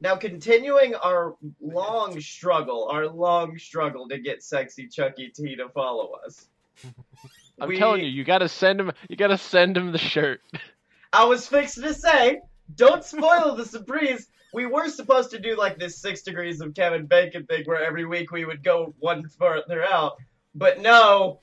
Now, continuing our long struggle, our long struggle to get sexy Chucky T to follow us. I'm we- telling you, you gotta send him. You gotta send him the shirt. I was fixed to say, don't spoil the surprise. We were supposed to do like this six degrees of Kevin Bacon thing where every week we would go one further out. But no,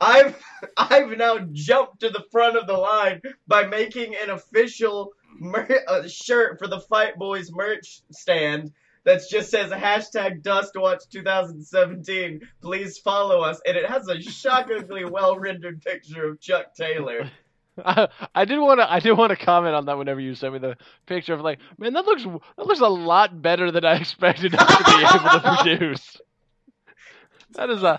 I've I've now jumped to the front of the line by making an official mer- uh, shirt for the Fight Boys merch stand that just says hashtag Dustwatch 2017. Please follow us, and it has a shockingly well rendered picture of Chuck Taylor. I, I did want to. I did want to comment on that whenever you sent me the picture of like, man, that looks that looks a lot better than I expected to be able to produce. That is a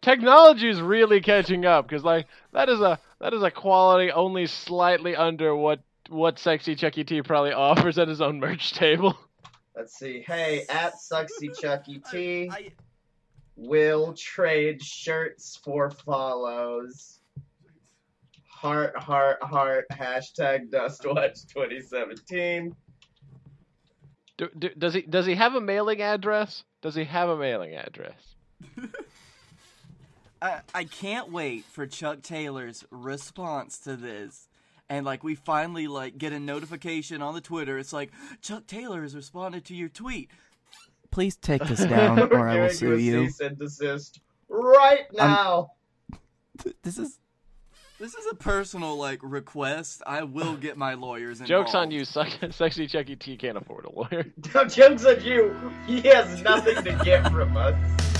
technology is really catching up because like that is a that is a quality only slightly under what what sexy Chucky T probably offers at his own merch table. Let's see. Hey, at sexy Chucky T I, will trade shirts for follows. Heart, heart, heart. Hashtag Dustwatch 2017. Do, do, does he does he have a mailing address? Does he have a mailing address? I, I can't wait for Chuck Taylor's response to this. And like we finally like get a notification on the Twitter. It's like Chuck Taylor has responded to your tweet. Please take this down, or I will sue you. Cease and desist right now. This is this is a personal like request. I will get my lawyers involved. Jokes on you, sexy Chucky T can't afford a lawyer. Jokes on you. He has nothing to get from us.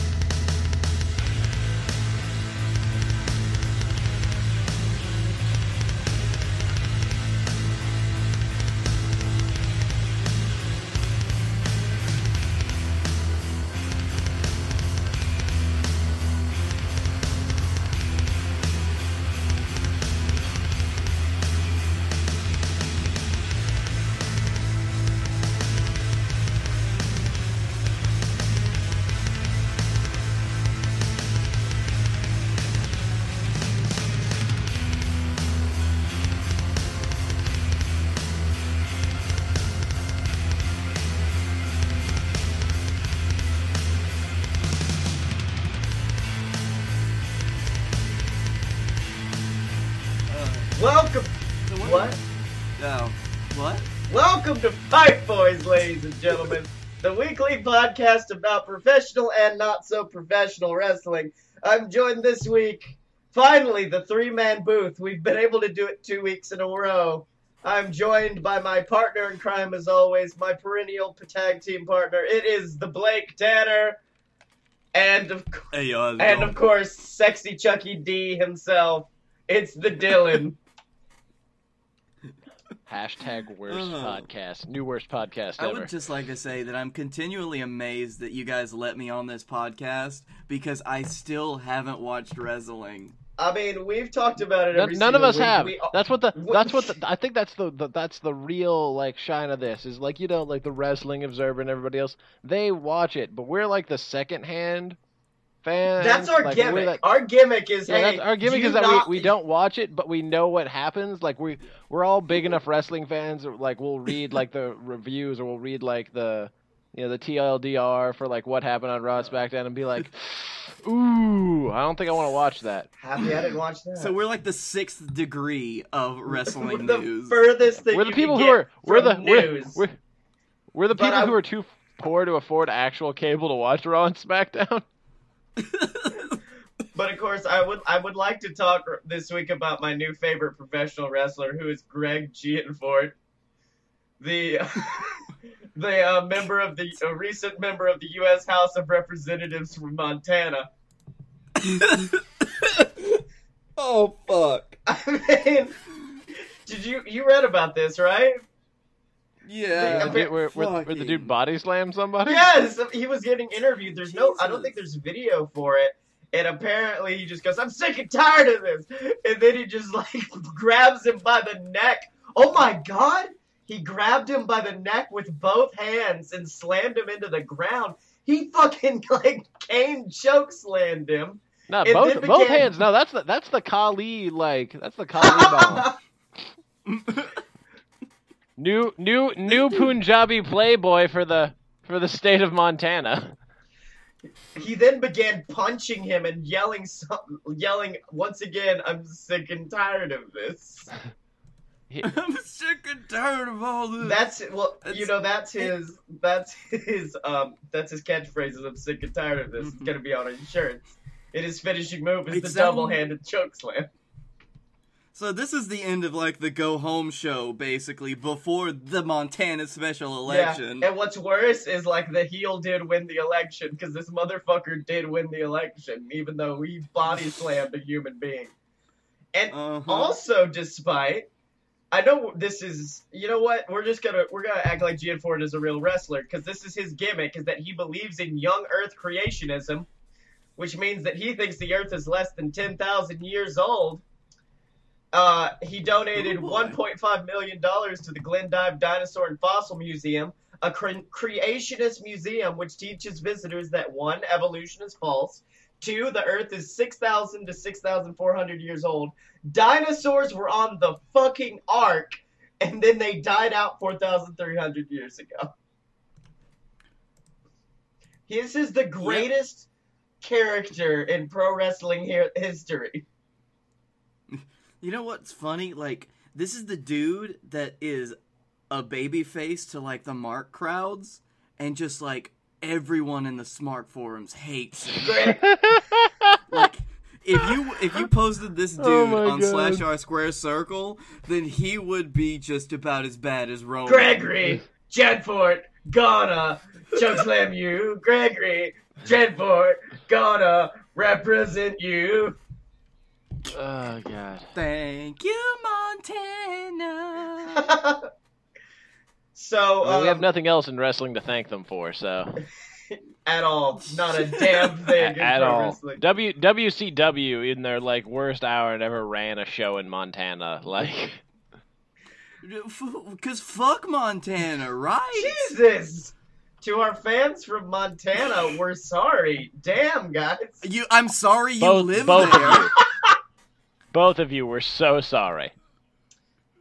Boys, ladies and gentlemen, the weekly podcast about professional and not so professional wrestling. I'm joined this week, finally, the three man booth. We've been able to do it two weeks in a row. I'm joined by my partner in crime, as always, my perennial tag team partner. It is the Blake Tanner, and of, co- Hey, and of course, sexy Chucky D himself. It's the Dylan. Hashtag worst Oh. podcast. New worst podcast ever. I ever. would just like to say that I'm continually amazed that you guys let me on this podcast because I still haven't watched wrestling. I mean, we've talked about it. None, Every none of us week. have. We- That's what the. we- That's what the. I think that's the, the. That's the real like shine of this is like you know like the wrestling observer and everybody else. They watch it, but we're like the second hand fans. That's our like, gimmick. that- our gimmick is yeah, hey, our gimmick is that not- we, we don't watch it, but we know what happens. Like we we're all big enough wrestling fans. Like we'll read like the reviews or we'll read like the you know the TLDR for like what happened on Raw and SmackDown and be like, ooh, I don't think I want to watch that. Happy I didn't watch that. So we're like the sixth degree of We're wrestling the news. furthest thing we're the people who are we're the from we're, news. we're, we're the people I- who are too poor to afford actual cable to watch Raw and SmackDown. But of course, I would I would like to talk this week about my new favorite professional wrestler, who is Greg Gianforte, the the uh, member of the a recent member of the U.S. House of Representatives from Montana. oh fuck! I mean, did you you read about this, right? Yeah, Yeah, where, where, where, where the dude body slammed somebody. Yes, he was getting interviewed. There's no, I don't think there's video for it. And apparently he just goes, I'm sick and tired of this. And then he just like grabs him by the neck. Oh my god! He grabbed him by the neck with both hands and slammed him into the ground. He fucking like Kane choke slammed him. No, both then both began- hands. No, that's the that's the Khali like that's the Khali bomb. New new new Punjabi playboy for the for the state of Montana. He then began punching him and yelling, some, yelling once again. I'm sick and tired of this. I'm sick and tired of all this. That's well, you know, that's his, that's his, um, that's his catchphrase. Is I'm sick and tired of this. It's Mhm. gonna be on his shirts. And his finishing move is It's the double-handed choke slam. So this is the end of like the go home show, basically, before the Montana special election. Yeah. And what's worse is like the heel did win the election because this motherfucker did win the election, even though he body slammed a human being. And Uh-huh. also, despite, I know this is, you know what? We're just gonna we're gonna act like Gian Ford is a real wrestler because this is his gimmick is that he believes in young Earth creationism, which means that he thinks the Earth is less than ten thousand years old. Uh, he donated Oh, 1.5 million dollars to the Glendive Dinosaur and Fossil Museum, a cre- creationist museum which teaches visitors that one, evolution is false. Two, the Earth is 6,000 to 6,400 years old. Dinosaurs were on the fucking ark, and then they died out 4,300 years ago. This is the greatest character in pro wrestling history. You know what's funny? Like, this is the dude that is a baby face to like the Mark crowds, and just like everyone in the Smart forums hates him. Like, if you if you posted this oh dude Oh on God. slash r square circle, then he would be just about as bad as Roman. Gregory, Jedford, gonna chokeslam you. Gregory, Jedford, gonna represent you. Oh god. Thank you, Montana. so, Well, we have um, nothing else in wrestling to thank them for, so at all, not a damn thing in at all. wrestling. W WCW in their like worst hour ever ran a show in Montana. Like Because fuck Montana, right? Jesus! To our fans from Montana, we're sorry. Damn, guys. You, I'm sorry you both live both there. Both of you were so sorry.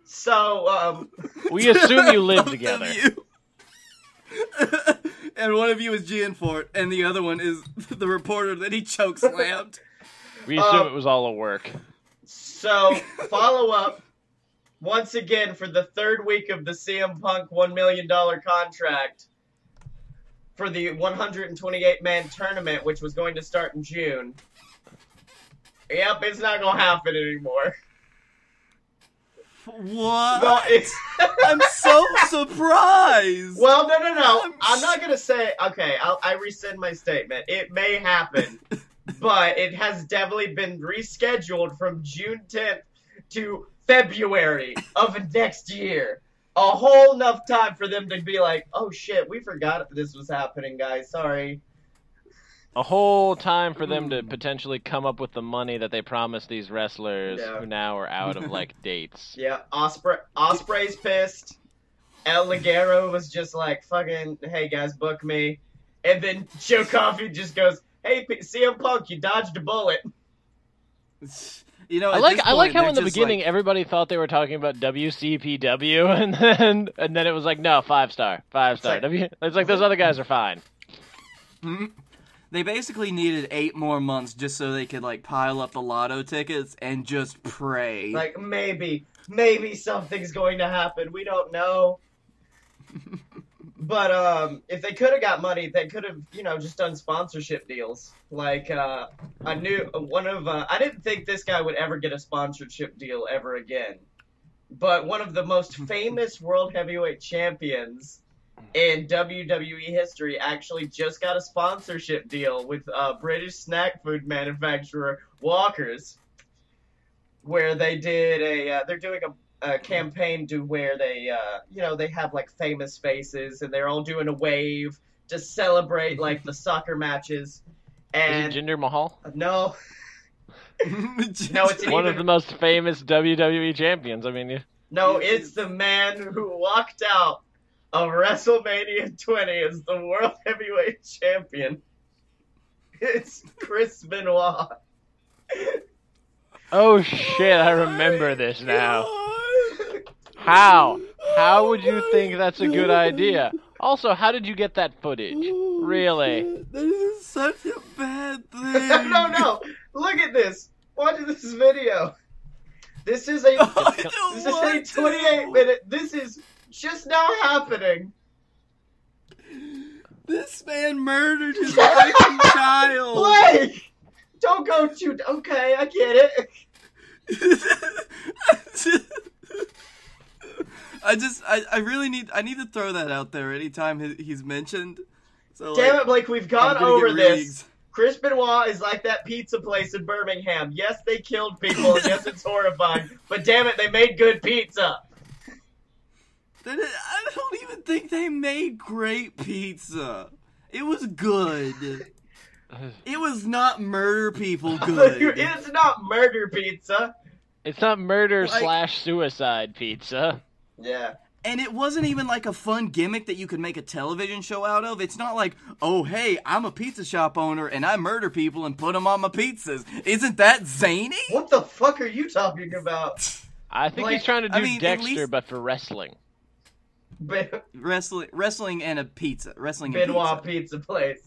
So, um, We assume you live together. you. and one of you is Gianforte, and the other one is the reporter that he choke slammed. We assume Um, it was all a work. so follow up once again for the third week of the CM Punk $1 million contract for the 128 man tournament, which was going to start in June. Yep, it's not going to happen anymore. what? Well, it's. I'm so surprised. Well, no, no, no. I'm I'm not gonna say. Okay, I'll, I rescind my statement. It may happen, but it has definitely been rescheduled from June 10th to February of next year. A whole enough time for them to be like, "Oh shit, we forgot this was happening, guys. Sorry." A whole time for them Hmm. to potentially come up with the money that they promised these wrestlers Yeah. who now are out of like dates. Yeah, Ospreay. Ospreay's pissed. El Ligero was just like, "Fucking, hey guys, book me." And then Joe Coffey just goes, "Hey, P- CM Punk, you dodged a bullet." You know, I like this I like how in the beginning like- everybody thought they were talking about WCPW and then and then it was like no five star five star. like- W- it's like those other guys are fine. They basically needed eight more months just so they could like pile up the lotto tickets and just pray. Like maybe, maybe something's going to happen. We don't know. but um, if they could have got money, they could have, you know, just done sponsorship deals. Like uh, a new one of. Uh, I didn't think this guy would ever get a sponsorship deal ever again. But one of the most famous world heavyweight champions in WWE history actually just got a sponsorship deal with uh, British snack food manufacturer Walkers where they did a uh, they're doing a, a campaign to where they uh, you know they have like famous faces and they're all doing a wave to celebrate like the soccer matches and Jinder Mahal? no no it's One even, of the most famous WWE champions. I mean, you- no it's the man who walked out of WrestleMania 20 as the world heavyweight champion it's Chris Benoit oh shit! I remember this now. How? How would you think that's a good idea? Also, how did you get that footage? Really? This is such a bad thing. no, no. Look at this. Watch this video. This is a this is a 28 to. minute. This is just now happening. This man murdered his wife and child. Blake, don't go too. Okay, I get it. I just, I, I really need, I need to throw that out there anytime he, he's mentioned. So Damn like, it, Blake. We've gone over this. Chris Benoit is like that pizza place in Birmingham. Yes, they killed people. and yes, it's horrifying. But damn it, they made good pizza. They did- I don't even think they made great pizza. It was good. It was not murder people good. it's not murder pizza. It's not murder Like- slash suicide pizza. Yeah. And it wasn't even like a fun gimmick that you could make a television show out of. It's not like, oh, hey, I'm a pizza shop owner and I murder people and put them on my pizzas. Isn't that zany? What the fuck are you talking about? I think Like, he's trying to do I mean, Dexter, least- but for wrestling. Ben- Wrestling, wrestling and a pizza. Wrestling and Benoit pizza place.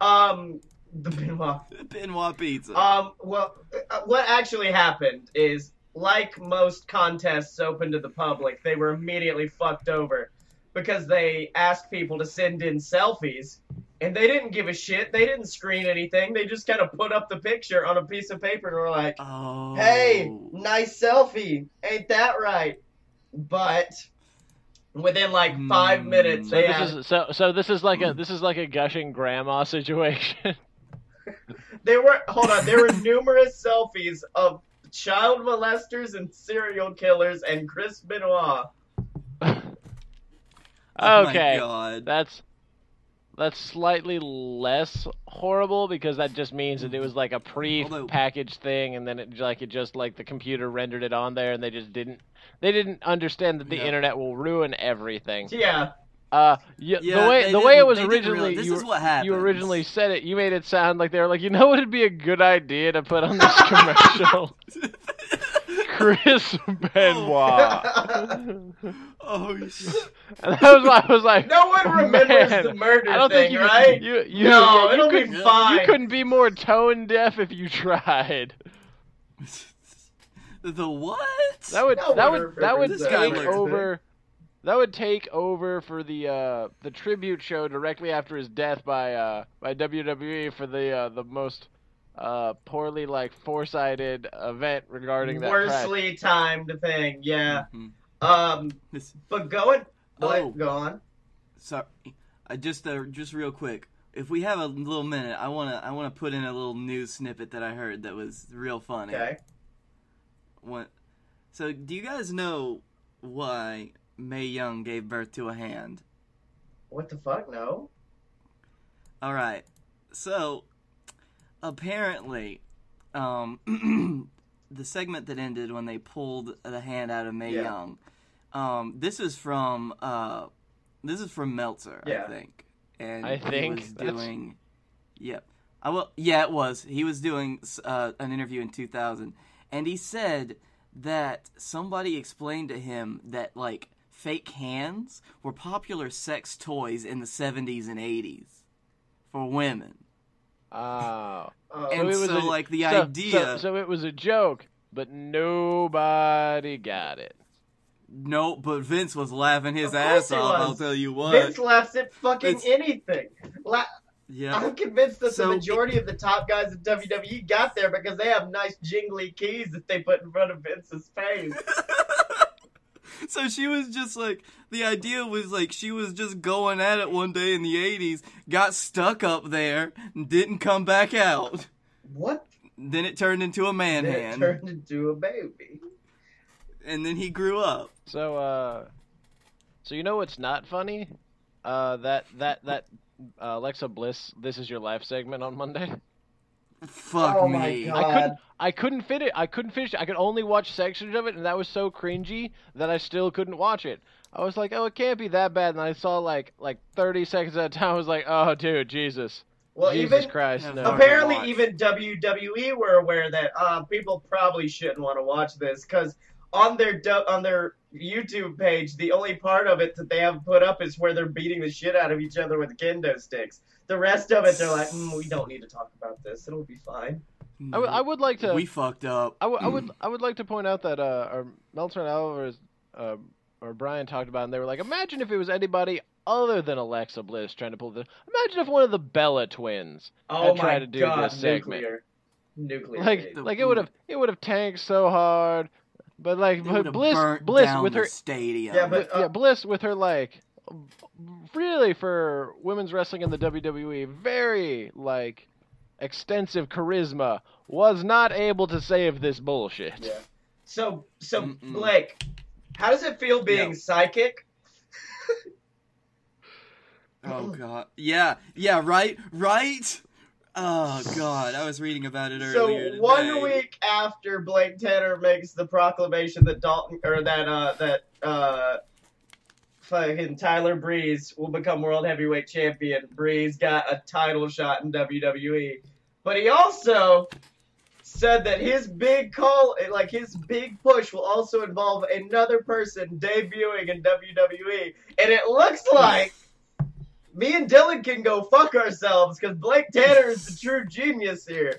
Um, the Benoit. pizza. Benoit pizza. Um, well, uh, what actually happened is, like most contests open to the public, they were immediately fucked over because they asked people to send in selfies, and they didn't give a shit. They didn't screen anything. They just kind of put up the picture on a piece of paper and were like, oh. "Hey, nice selfie, ain't that right?" But within like five Hmm. minutes, So they this had, is so so this is like a this is like a gushing grandma situation. There were hold on. There were numerous selfies of child molesters and serial killers and Chris Benoit. Oh my okay, God. that's that's slightly less horrible because that just means that it was like a pre-packaged thing, and then it like it just like the computer rendered it on there, and they just didn't they didn't understand that the Yeah. internet will ruin everything. Yeah, Uh, y- Yeah, the way the way it was originally this you, is what you originally said it, you made it sound like they were like, you know what would be a good idea to put on this commercial? Chris Benoit. oh shit. And that was why I was like, no one remembers Man, the murder I don't thing, think you, right? You, you, No, you it'll be couldn't- fine. You couldn't be more tone deaf if you tried. The what? That would No that would that would remembers take murder over. That would take over for the uh, the tribute show directly after his death by uh, by WWE for the uh, the most uh, poorly like foresighted event regarding that crash. Worsely timed thing. Yeah. Mhm. Um, This- but going. What? Oh. Go on. Sorry, I just uh, just real quick. If we have a little minute, I wanna I wanna put in a little news snippet that I heard that was real funny. Okay. What? So, do you guys know why Mae Young gave birth to a hand? What the fuck? No. All right. So, apparently, um, the segment that ended when they pulled the hand out of Mae Yeah. Young. Um, this is from uh, this is from Meltzer, Yeah. I think, and I he was that's- doing. Yep. I will. Yeah, it was. He was doing uh, an interview in 2000, and he said that somebody explained to him that like fake hands were popular sex toys in the 70s and 80s for women. Oh. Oh, And it was so, a- like, the so- idea- So, so it was a joke, but nobody got it. No, but Vince was laughing his Of ass off. I'll tell you what. Vince laughs at fucking It's- anything. La- yeah. I'm convinced that So- the majority of the top guys in WWE got there because they have nice jingly keys that they put in front of Vince's face. so she was just like the idea was like she was just going at it one day in the 80s, got stuck up there, and didn't come back out. What? Then it turned into a man Then it hand, turned into a baby. and then he grew up. So, uh, so you know what's not funny? Uh, that that that uh, Alexa Bliss, "This Is Your Life" segment on Monday. Fuck Oh me. I couldn't, I couldn't fit it. I couldn't finish it. I could only watch sections of it, and that was so cringy that I still couldn't watch it. I was like, oh, it can't be that bad. And I saw like like 30 seconds at a time. I was like, oh, dude, Jesus, Well, Jesus even Christ, no. apparently, even WWE were aware that uh, people probably shouldn't want to watch this because on their on their YouTube page, the only part of it that they have put up is where they're beating the shit out of each other with kendo sticks. The rest of it, they're like, mm, we don't need to talk about this. It'll be fine. I, w- I would like to. We fucked up. I, w- I would I would like to point out that uh, our Meltzer and Alvarez uh, or Brian talked about, it and they were like, imagine if it was anybody other than Alexa Bliss trying to pull this. Imagine if one of the Bella twins Oh try my to do god, this segment. nuclear, nuclear. like. The- like it would have it would have tanked so hard, but like They but Bliss Bliss with her stadium. Yeah, but- yeah uh, Bliss with her like really for women's wrestling in the WWE very like extensive charisma was not able to save this bullshit. Yeah. So, so Mm-mm. Blake, how does it feel being Yeah. psychic? Oh god. Yeah. Yeah. Right. Right. Oh god. I was reading about it earlier. So one today. week after Blake Tanner makes the proclamation that Dalton or that uh that uh fucking Tyler Breeze will become world heavyweight champion, Breeze got a title shot in WWE. But he also said that his big call like his big push will also involve another person debuting in WWE. And it looks like me and Dylan can go fuck ourselves because Blake Tanner is the true genius here.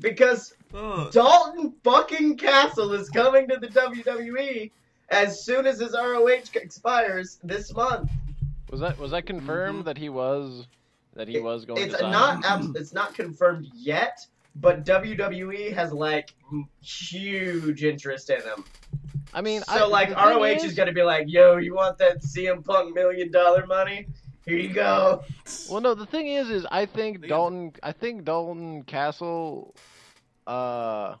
Because Ugh. Dalton fucking Castle is coming to the WWE as soon as his ROH expires this month. Was that was that confirmed Mhm. that he was that he It- was going It's to sign? not abs- it's not confirmed yet, but WWE has like huge interest in him. I mean, so I, like ROH is... gonna be like, "Yo, you want that CM Punk million dollar money? Here you go." Well, no. The thing is, is I think They- Dalton. I think Dalton Castle. Uh,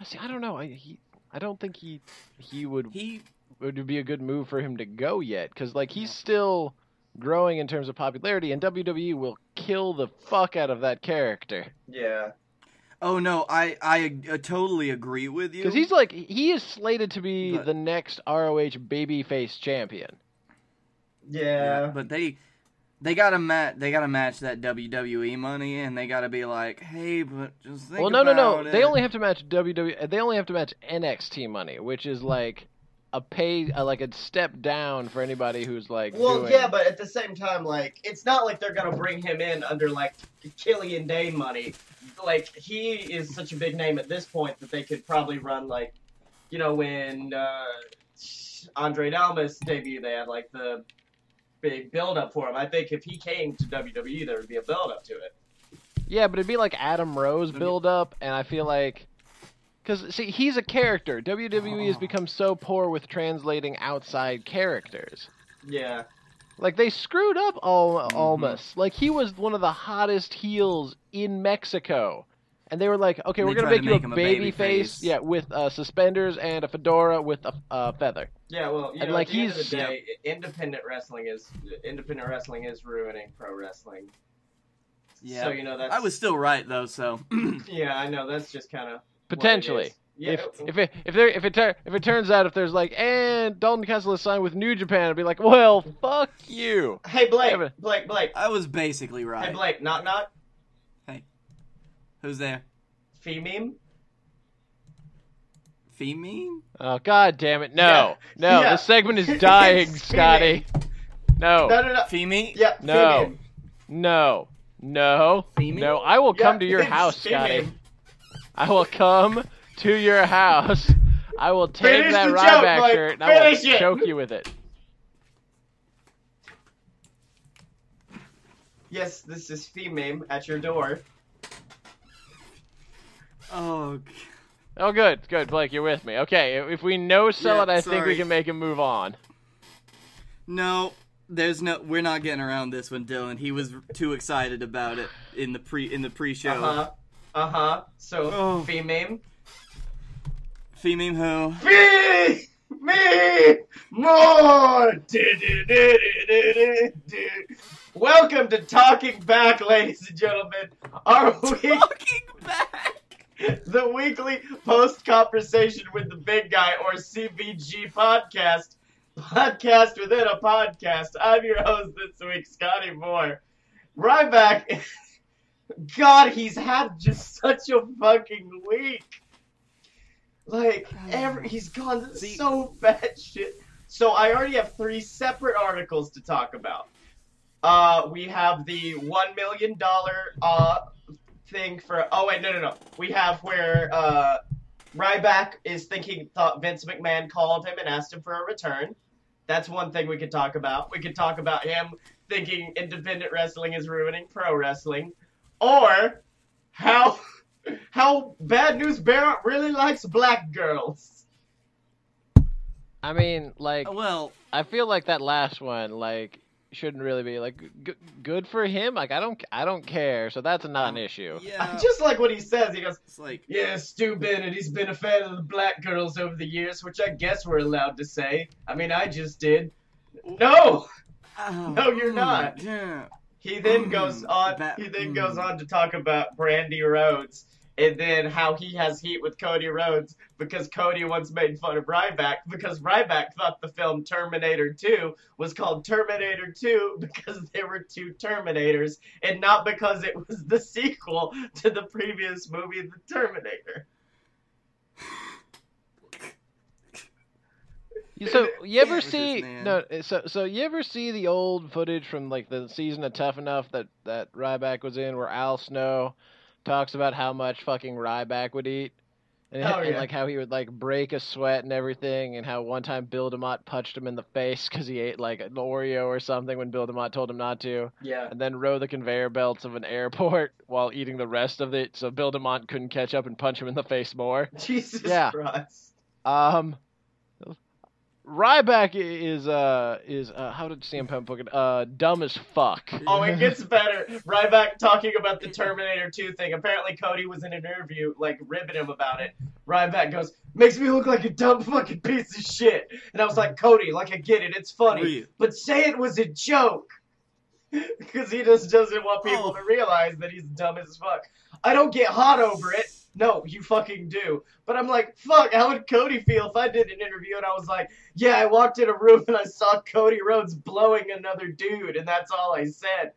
I see. I don't know. I he. I don't think he he would He. would be a good move for him to go yet because like he's still growing in terms of popularity, and WWE will kill the fuck out of that character Yeah. Oh no. I. I uh, totally agree with you. because he's like he is slated to be But- the next ROH babyface champion. Yeah. But they. They gotta match. They gotta match that WWE money, and they gotta be like, "Hey, but just think well, no, no, no. about They only have to match WWE. They only have to match NXT money, which is like a pay, uh, like a step down for anybody who's like. Well, doing... yeah, but at the same time, like, it's not like they're gonna bring him in under like Killian Dain money. Like, he is such a big name at this point that they could probably run like, you know, when uh, Andrade Almas debuted, they had like the big build up for him. I think if he came to WWE, there would be a build up to it. Yeah, but it'd be like Adam Rose build up, and I feel like, because see, he's a character. WWE has Oh. become so poor with translating outside characters. Yeah. Like they screwed up Al- Mhm. Almas. Like he was one of the hottest heels in Mexico, and they were like, "Okay, we're gonna make to you make a him a baby baby face, face. yeah, with uh, suspenders and a fedora with a uh, feather." Yeah, well, you And, know, like, at the end of he's- the day, independent wrestling is independent wrestling is ruining pro wrestling. Yeah. So you know that I was still right though, so. Yeah, I know. That's just kind of Potentially. Yeah. If if it if there if it tur- if it turns out if there's like and Dalton Castle is signed with New Japan, I'd be like, well, fuck you. hey Blake, Blake, Blake. I was basically right. Hey. Blake, knock knock. Who's there? Fee meme. Femine? Oh god damn it! No, Yeah. no, Yeah. this segment is dying, Scotty. No, No, no, no. Femine? Yeah, No. meme. no, no, Female? no. I will come Yeah, to your house, fee Scotty. I will come to your house. I will take Finish that the joke, Ryback Blake. shirt and I will it. choke you with it. Yes, this is fee at your door. Oh, Oh, good, good, Blake, you're with me. Okay, if we no sell Yeah, it, I think we can make him move on. no. There's no. We're not getting around this one, Dylan. He was too excited about it in the pre in the pre-show. Uh huh. Uh huh. So Oh. fee meme. Femine who? Fee me more. Welcome to Talking Back, ladies and gentlemen. Are we? Talking back. The weekly post conversation with the big guy or CBG podcast, podcast within a podcast. I'm your host this week, Scotty Moore. Ryback, God, he's had just such a fucking week. Like every he's gone See- so bad shit. So I already have three separate articles to talk about. Uh, we have the one million dollar uh thing for. Oh wait, no, no, no. We have where uh Ryback is thinking thought Vince McMahon called him and asked him for a return. That's one thing we could talk about. We could talk about him thinking independent wrestling is ruining pro wrestling, or how how Bad News Barrett really likes black girls. I mean, like, Well, I feel like that last one, like, shouldn't really be like g- good for him. Like, I don't, I don't care. So that's not an issue. yeah, I just like what he says. He goes, it's like "Yeah, Stu Bennett. He's been a fan of the black girls over the years, which I guess we're allowed to say. I mean, I just did. No, oh, No, you're not. Yeah. He then Mm, goes on. that- he then mm. goes on to talk about Brandi Rhodes and then how he has heat with Cody Rhodes because Cody once made fun of Ryback because Ryback thought the film Terminator 2 was called Terminator 2 because there were two Terminators and not because it was the sequel to the previous movie The Terminator. So you ever see no? So so you ever see the old footage from like the season of Tough Enough that that Ryback was in, where Al Snow talks about how much fucking Ryback would eat, and, Oh, and yeah. like how he would like break a sweat and everything, and how one time Bill DeMott punched him in the face because he ate like an Oreo or something when Bill DeMott told him not to, Yeah. and then rode the conveyor belts of an airport while eating the rest of it, so Bill DeMott couldn't catch up and punch him in the face more. Jesus Yeah. Christ. Um, Ryback is uh is uh how did CM Punk put it? Uh, dumb as fuck. Oh, it gets better. Ryback talking about the Terminator 2 thing. Apparently, Cody was in an interview, like, ribbing him about it. Ryback goes, Makes me look like a dumb fucking piece of shit. And I was like, Cody, like, I get it. It's funny. Real. But say it was a joke. Because he just doesn't want people Oh. to realize that he's dumb as fuck. I don't get hot over it. No, you fucking do. But I'm like, fuck, how would Cody feel if I did an interview and I was like, yeah, I walked in a room and I saw Cody Rhodes blowing another dude, and that's all I said.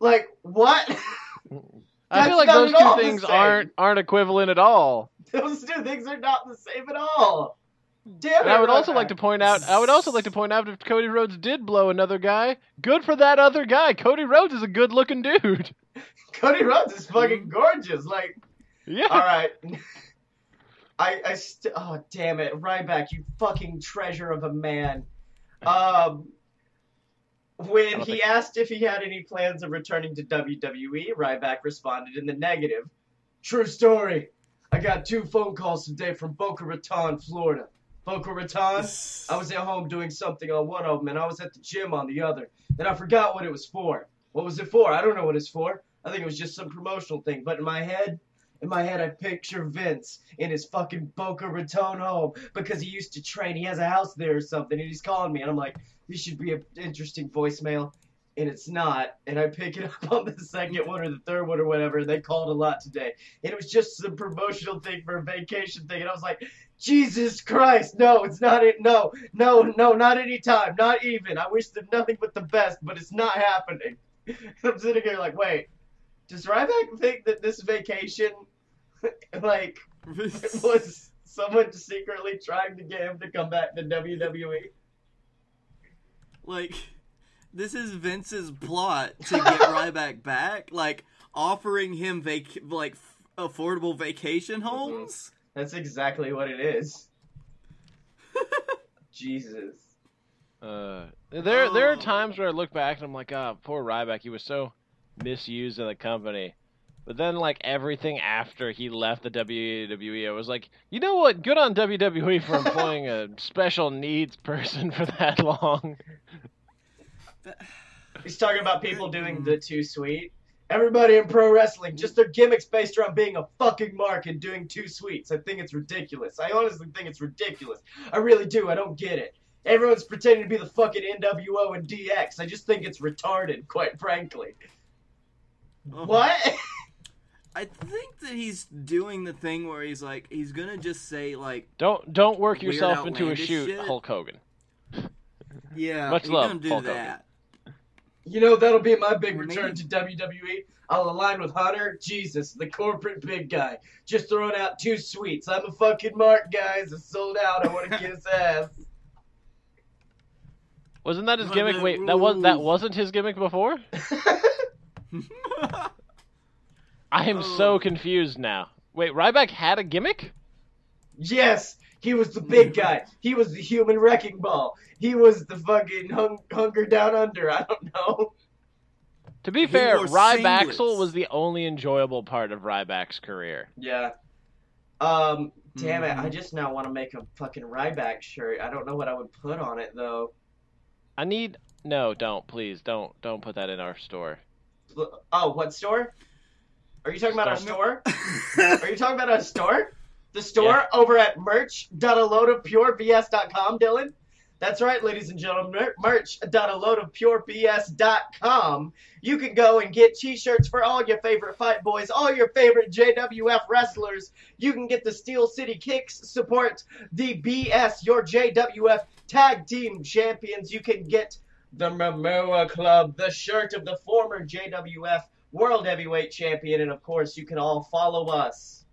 Like, what? I feel like those two things aren't aren't equivalent at all. Those two things are not the same at all. Damn And it, I would also like to point out. I would also like to point out if Cody Rhodes did blow another guy, good for that other guy. Cody Rhodes is a good looking dude. Cody Rhodes is fucking gorgeous. Like, Yeah. all right. I, I st- oh damn it, Ryback, you fucking treasure of a man. Um, when he asked if he had any plans of returning to WWE, Ryback responded in the negative. True story. I got two phone calls today from Boca Raton, Florida. Boca Raton. I was at home doing something on one of them, and I was at the gym on the other. And I forgot what it was for. What was it for? I don't know what it's for. I think it was just some promotional thing. But in my head, in my head, I picture Vince in his fucking Boca Raton home because he used to train. He has a house there or something, and he's calling me, and I'm like, this should be an interesting voicemail. And it's not. And I pick it up on the second one or the third one or whatever. And they called a lot today. And it was just some promotional thing for a vacation thing. And I was like, Jesus Christ, no, it's not it. No, no, no, not any time, not even. I wish them nothing but the best, but it's not happening. I'm sitting here like, wait, does Ryback think that this vacation, like, was someone secretly trying to get him to come back to? WWE? like this is Vince's plot to get Ryback back, like offering him vac- like f- affordable vacation homes. That's exactly what it is. Jesus. Uh, there there are Oh. times where I look back and I'm like, ah, poor Ryback. He was so misused in the company. But then, like everything after he left the WWE, I was like, you know what? Good on WWE for employing a special needs person for that long. He's talking about people doing mm. the too sweet. Everybody in pro wrestling, just their gimmicks based around being a fucking mark and doing two sweets. I think it's ridiculous. I honestly think it's ridiculous. I really do. I don't get it. Everyone's pretending to be the fucking NWO and DX. I just think it's retarded, quite frankly. Oh. What? I think that he's doing the thing where he's like he's gonna just say like Don't don't work Weird, yourself into a shoot, shit. Hulk Hogan. yeah Much he's love, gonna do Hulk Hogan. that. You know, that'll be my big return maybe- to WWE. I'll align with Hunter. Jesus, the corporate big guy. Just throwing out two sweets. I'm a fucking mark, guys. It's sold out. I want to kiss ass. Wasn't that his gimmick? Wait, that was that wasn't his gimmick before? I am so Oh. confused now. Wait, Ryback had a gimmick? yes, he was the big guy. He was the human wrecking ball. He was the fucking hung- hunger down under. I don't know. To be He fair, wore Rybaxel was the only enjoyable part of Ryback's career. Yeah. Um. Damn it! I Mhm. just now want to make a fucking Ryback shirt. I don't know what I would put on it though. I need no, don't please don't don't put that in our store. Oh, what store? Are you talking about our Store. Are you talking about our store? The store over at merch.aloadofpurebs.com, Dylan? That's right, ladies and gentlemen. Mer- Merch.aloadofpurebs.com. You can go and get t-shirts for all your favorite fight boys, all your favorite JWF wrestlers. You can get the Steel City Kicks support the BS, your JWF tag team champions. You can get the Momoa Club, the shirt of the former JWF World Heavyweight Champion, and of course, you can all follow us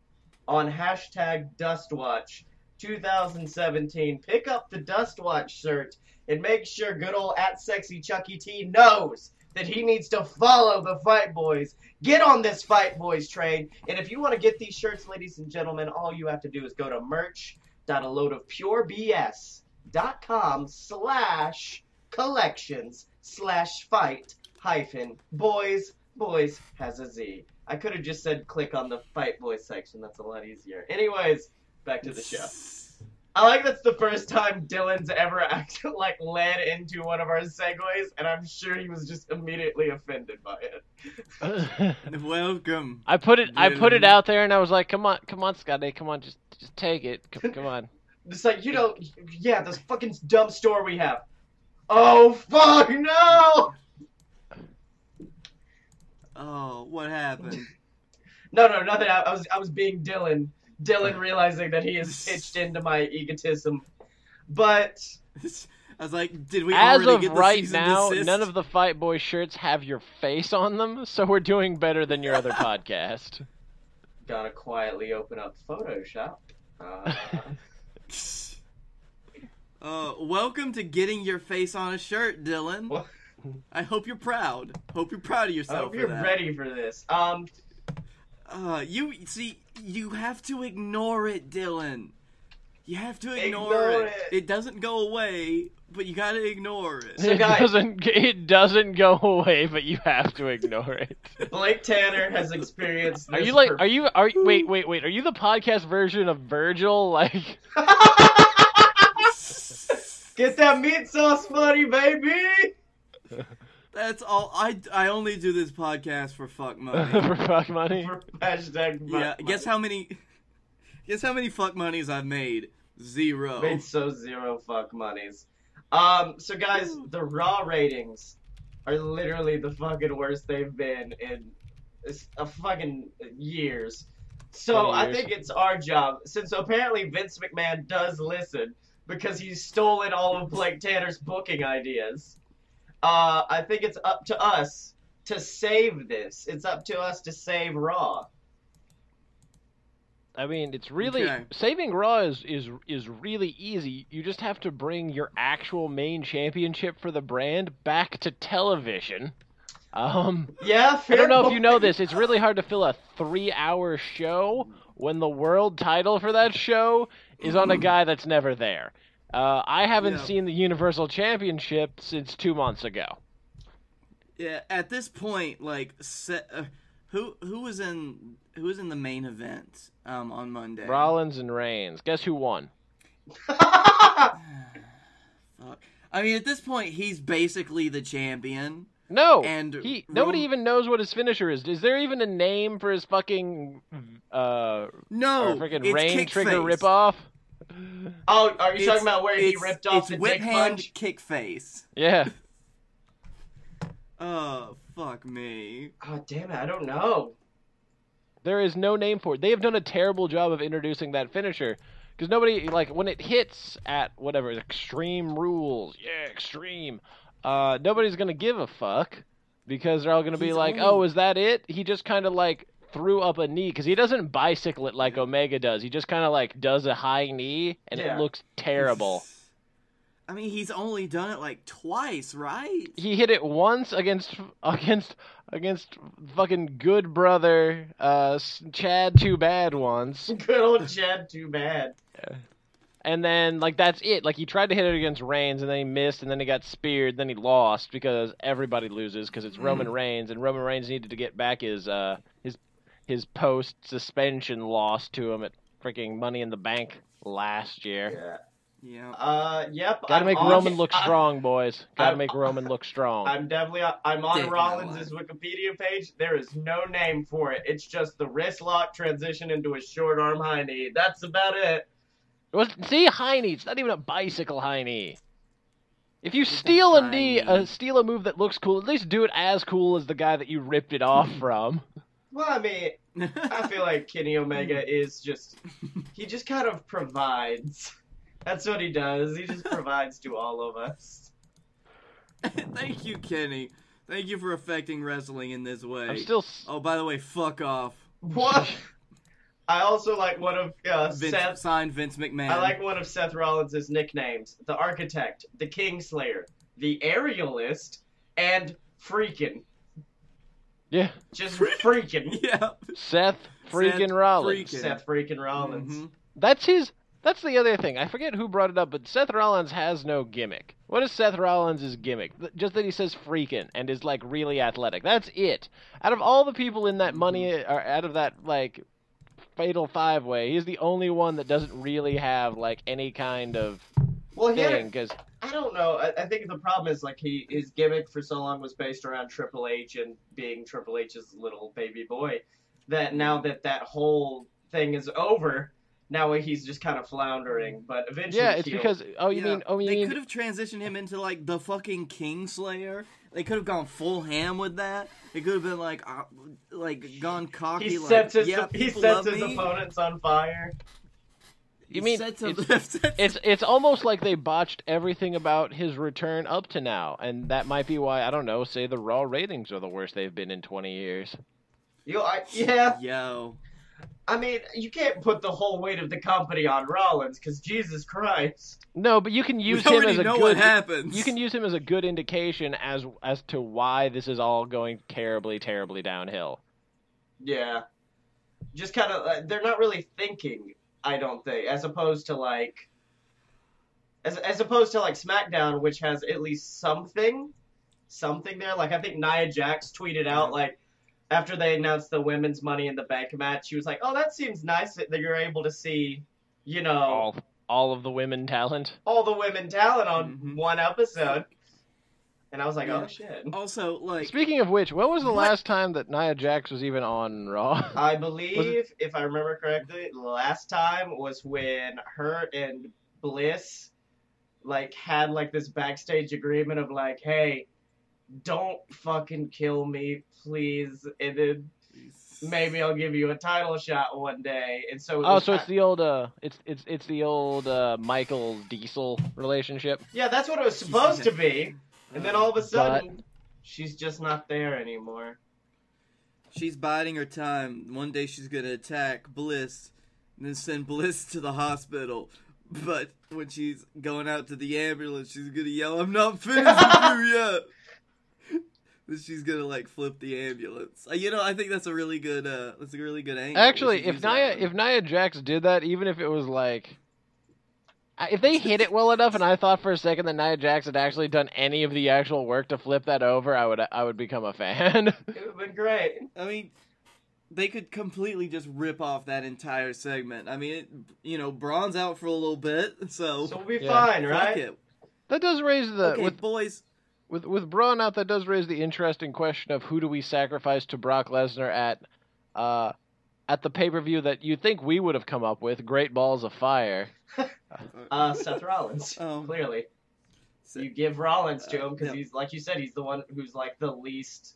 on hashtag DustWatch 2017. Pick up the DustWatch shirt and make sure good old at Sexy Chucky T knows that he needs to follow the Fight Boys. Get on this Fight Boys train, and if you want to get these shirts, ladies and gentlemen, all you have to do is go to merch.aloadofpurebs.com slash collections slash fight hyphen boys boys has a Z. I could have just said click on the fight boys section. That's a lot easier. Anyways, back to the show. I like that's the first time Dylan's ever actually like led into one of our segues, and I'm sure he was just immediately offended by it. Welcome. I put it I put it out there and I was like, "Come on, come on, Scotty, come on, just just take it. Come, come on." It's like you know, yeah, this fucking dumb store we have. Oh fuck no! Oh, what happened? No, no, nothing. I, I was I was being Dylan. Dylan realizing that he is pitched into my egotism, but I was like, did we As already of get the right cease and now, desist? none of the Fight Boy shirts have your face on them, so we're doing better than your other podcast. gotta quietly open up Photoshop. Uh, Uh, welcome to getting your face on a shirt, Dylan. What? I hope you're proud. Hope you're proud of I yourself. hope you're that. ready for this. Um, Uh, you see, you have to ignore it, Dylan. You have to ignore, Ignore it. it. It doesn't go away, but you gotta ignore it. So it doesn't it doesn't go away, but you have to ignore it. Blake Tanner has experienced. Are you like for- are you are you, wait wait wait are you the podcast version of Virgil like Get that meat sauce money, baby! That's all. I I only do this podcast for fuck money. for fuck money? For hashtag yeah. fuck Guess how many? Guess how many fuck monies I've made? Zero. Made so zero fuck monies. Um, so guys, the raw ratings are literally the fucking worst they've been in a fucking years. So 20 I think it's our job, since apparently Vince McMahon does listen because he's stolen all of Blake Tanner's booking ideas. Uh, I think it's up to us to save this. It's up to us to save Raw. I mean, it's really Okay. saving Raw is is is really easy. You just have to bring your actual main championship for the brand back to television. Um, Yeah, I don't know if you know this. It's really hard to fill a three-hour show when the world title for that show is on a guy that's never there. Uh, I haven't seen the Universal Championship since two months ago. Yeah. At this point, like, se- uh, who who was in who was in the main event um on Monday? Rollins and Reigns. Guess who won? Fuck. I mean, at this point, he's basically the champion. No, And he nobody Ro- even knows what his finisher is. Is there even a name for his fucking uh No, freaking rain trigger face. ripoff? oh, are you It's- talking about where he ripped off it's the whip dick hand punch? kick face. Yeah. Oh fuck me. Oh damn it! I don't know. There is no name for it. They have done a terrible job of introducing that finisher. Because nobody like when it hits at whatever extreme rules, yeah, extreme. uh, nobody's gonna give a fuck because they're all gonna be He's like, only- "Oh, is that it?" He just kind of like threw up a knee because he doesn't bicycle it like Omega does. He just kind of like does a high knee, and Yeah. it looks terrible. I mean, he's only done it like twice, right? He hit it once against against against fucking good brother uh, Chad Too Bad once, Good old Chad, too bad. Yeah. and then like that's it. Like he tried to hit it against Reigns, and then he missed, and then he got speared, then he lost because everybody loses because it's Roman Reigns, and Roman Reigns needed to get back his uh his his post suspension loss to him at freaking Money in the Bank last year. Yeah. Yeah. Uh, yep. Gotta I'm make on- Roman look I- strong, boys. Gotta I'm- make Roman look strong. I'm definitely I'm on Dick Rollins' Wikipedia page. There is no name for it. It's just the wrist lock transition into a short arm high knee. That's about it. Well, see, high knee. It's not even a bicycle high knee. If you It's steal a high knee, knee. uh, steal a move that looks cool, at least do it as cool as the guy that you ripped it off from. Well, I mean, I feel like Kenny Omega is just he just kind of provides. That's what he does. He just provides to all of us. Thank you, Kenny. Thank you for affecting wrestling in this way. I'm still. s- Oh, by the way, fuck off. What? I also like one of uh, Vince, Seth. signed Vince McMahon. I like one of Seth Rollins' nicknames: the Architect, the Kingslayer, the Aerialist, and Freakin'. Yeah, Just freaking. Yeah. Seth freaking Seth Rollins. freaking- Seth freaking Rollins. Mhm. That's his. That's the other thing. I forget who brought it up, but Seth Rollins has no gimmick. What is Seth Rollins' gimmick? Just that he says freaking and is like really athletic. That's it. Out of all the people in that money, or out of that like fatal five way, he's the only one that doesn't really have like any kind of Well, he thing. Because I don't know. I, I think the problem is like he his gimmick for so long was based around Triple H and being Triple H's little baby boy. That now that that whole thing is over, now he's just kind of floundering. But eventually, yeah, it's he'll- because oh you Yeah, mean oh you they mean could have transitioned him into like the fucking Kingslayer. They could have gone full ham with that. They could have been like, uh, like gone cocky. he like, sets his yeah, he sets his me. opponents on fire. You He mean sets it's, it's it's almost like they botched everything about his return up to now, and that might be why I don't know. Say the Raw ratings are the worst they've been in twenty years. You, I, yeah. yo. I mean, you can't put the whole weight of the company on Rollins because Jesus Christ. No, but you can use we him as a know good. what. You can use him as a good indication as as to why this is all going terribly, terribly downhill. Yeah. Just kind of, uh, they're not really thinking, I don't think, as opposed to like, as, as opposed to like SmackDown, which has at least something, something there. Like, I think Nia Jax tweeted out, like, after they announced the women's Money in the Bank match, she was like, oh, that seems nice that you're able to see, you know, all, All of the women talent. All the women talent on Mhm. one episode. And I was like, Yeah. oh, shit. Also, like, Speaking of which, when was the What? last time that Nia Jax was even on Raw? I believe, if I remember correctly, last time was when her and Bliss like had like this backstage agreement of like, hey, don't fucking kill me, please, and then maybe I'll give you a title shot one day. And so, it oh, was so ki- it's the old uh, it's it's it's the old uh, Michael Diesel relationship. yeah, that's what it was supposed to be. And then all of a But- sudden, she's just not there anymore. she's biding her time. One day she's gonna attack Bliss, and then send Bliss to the hospital. But when she's going out to the ambulance, she's gonna yell, "I'm not finished with you yet." Then she's gonna like flip the ambulance. Uh, you know, I think that's a really good. Uh, that's a really good angle. We Actually, should if use that Nia one. if Nia Jax did that, even if it was like. I- If they hit it well enough, and I thought for a second that Nia Jax had actually done any of the actual work to flip that over, I would I would become a fan. It would have been great. I mean, they could completely just rip off that entire segment. I mean, it, you know, Braun's out for a little bit, so, So we'll be Yeah. fine, right? it. that does raise the okay, with boys. with with Braun out. That does raise the interesting question of who do we sacrifice to Brock Lesnar at uh at the pay per view that you think we would have come up with, Great Balls of Fire. Uh, Seth Rollins, Um, clearly. so- you give Rollins to Uh, him because yeah. he's like you said, he's the one who's like the least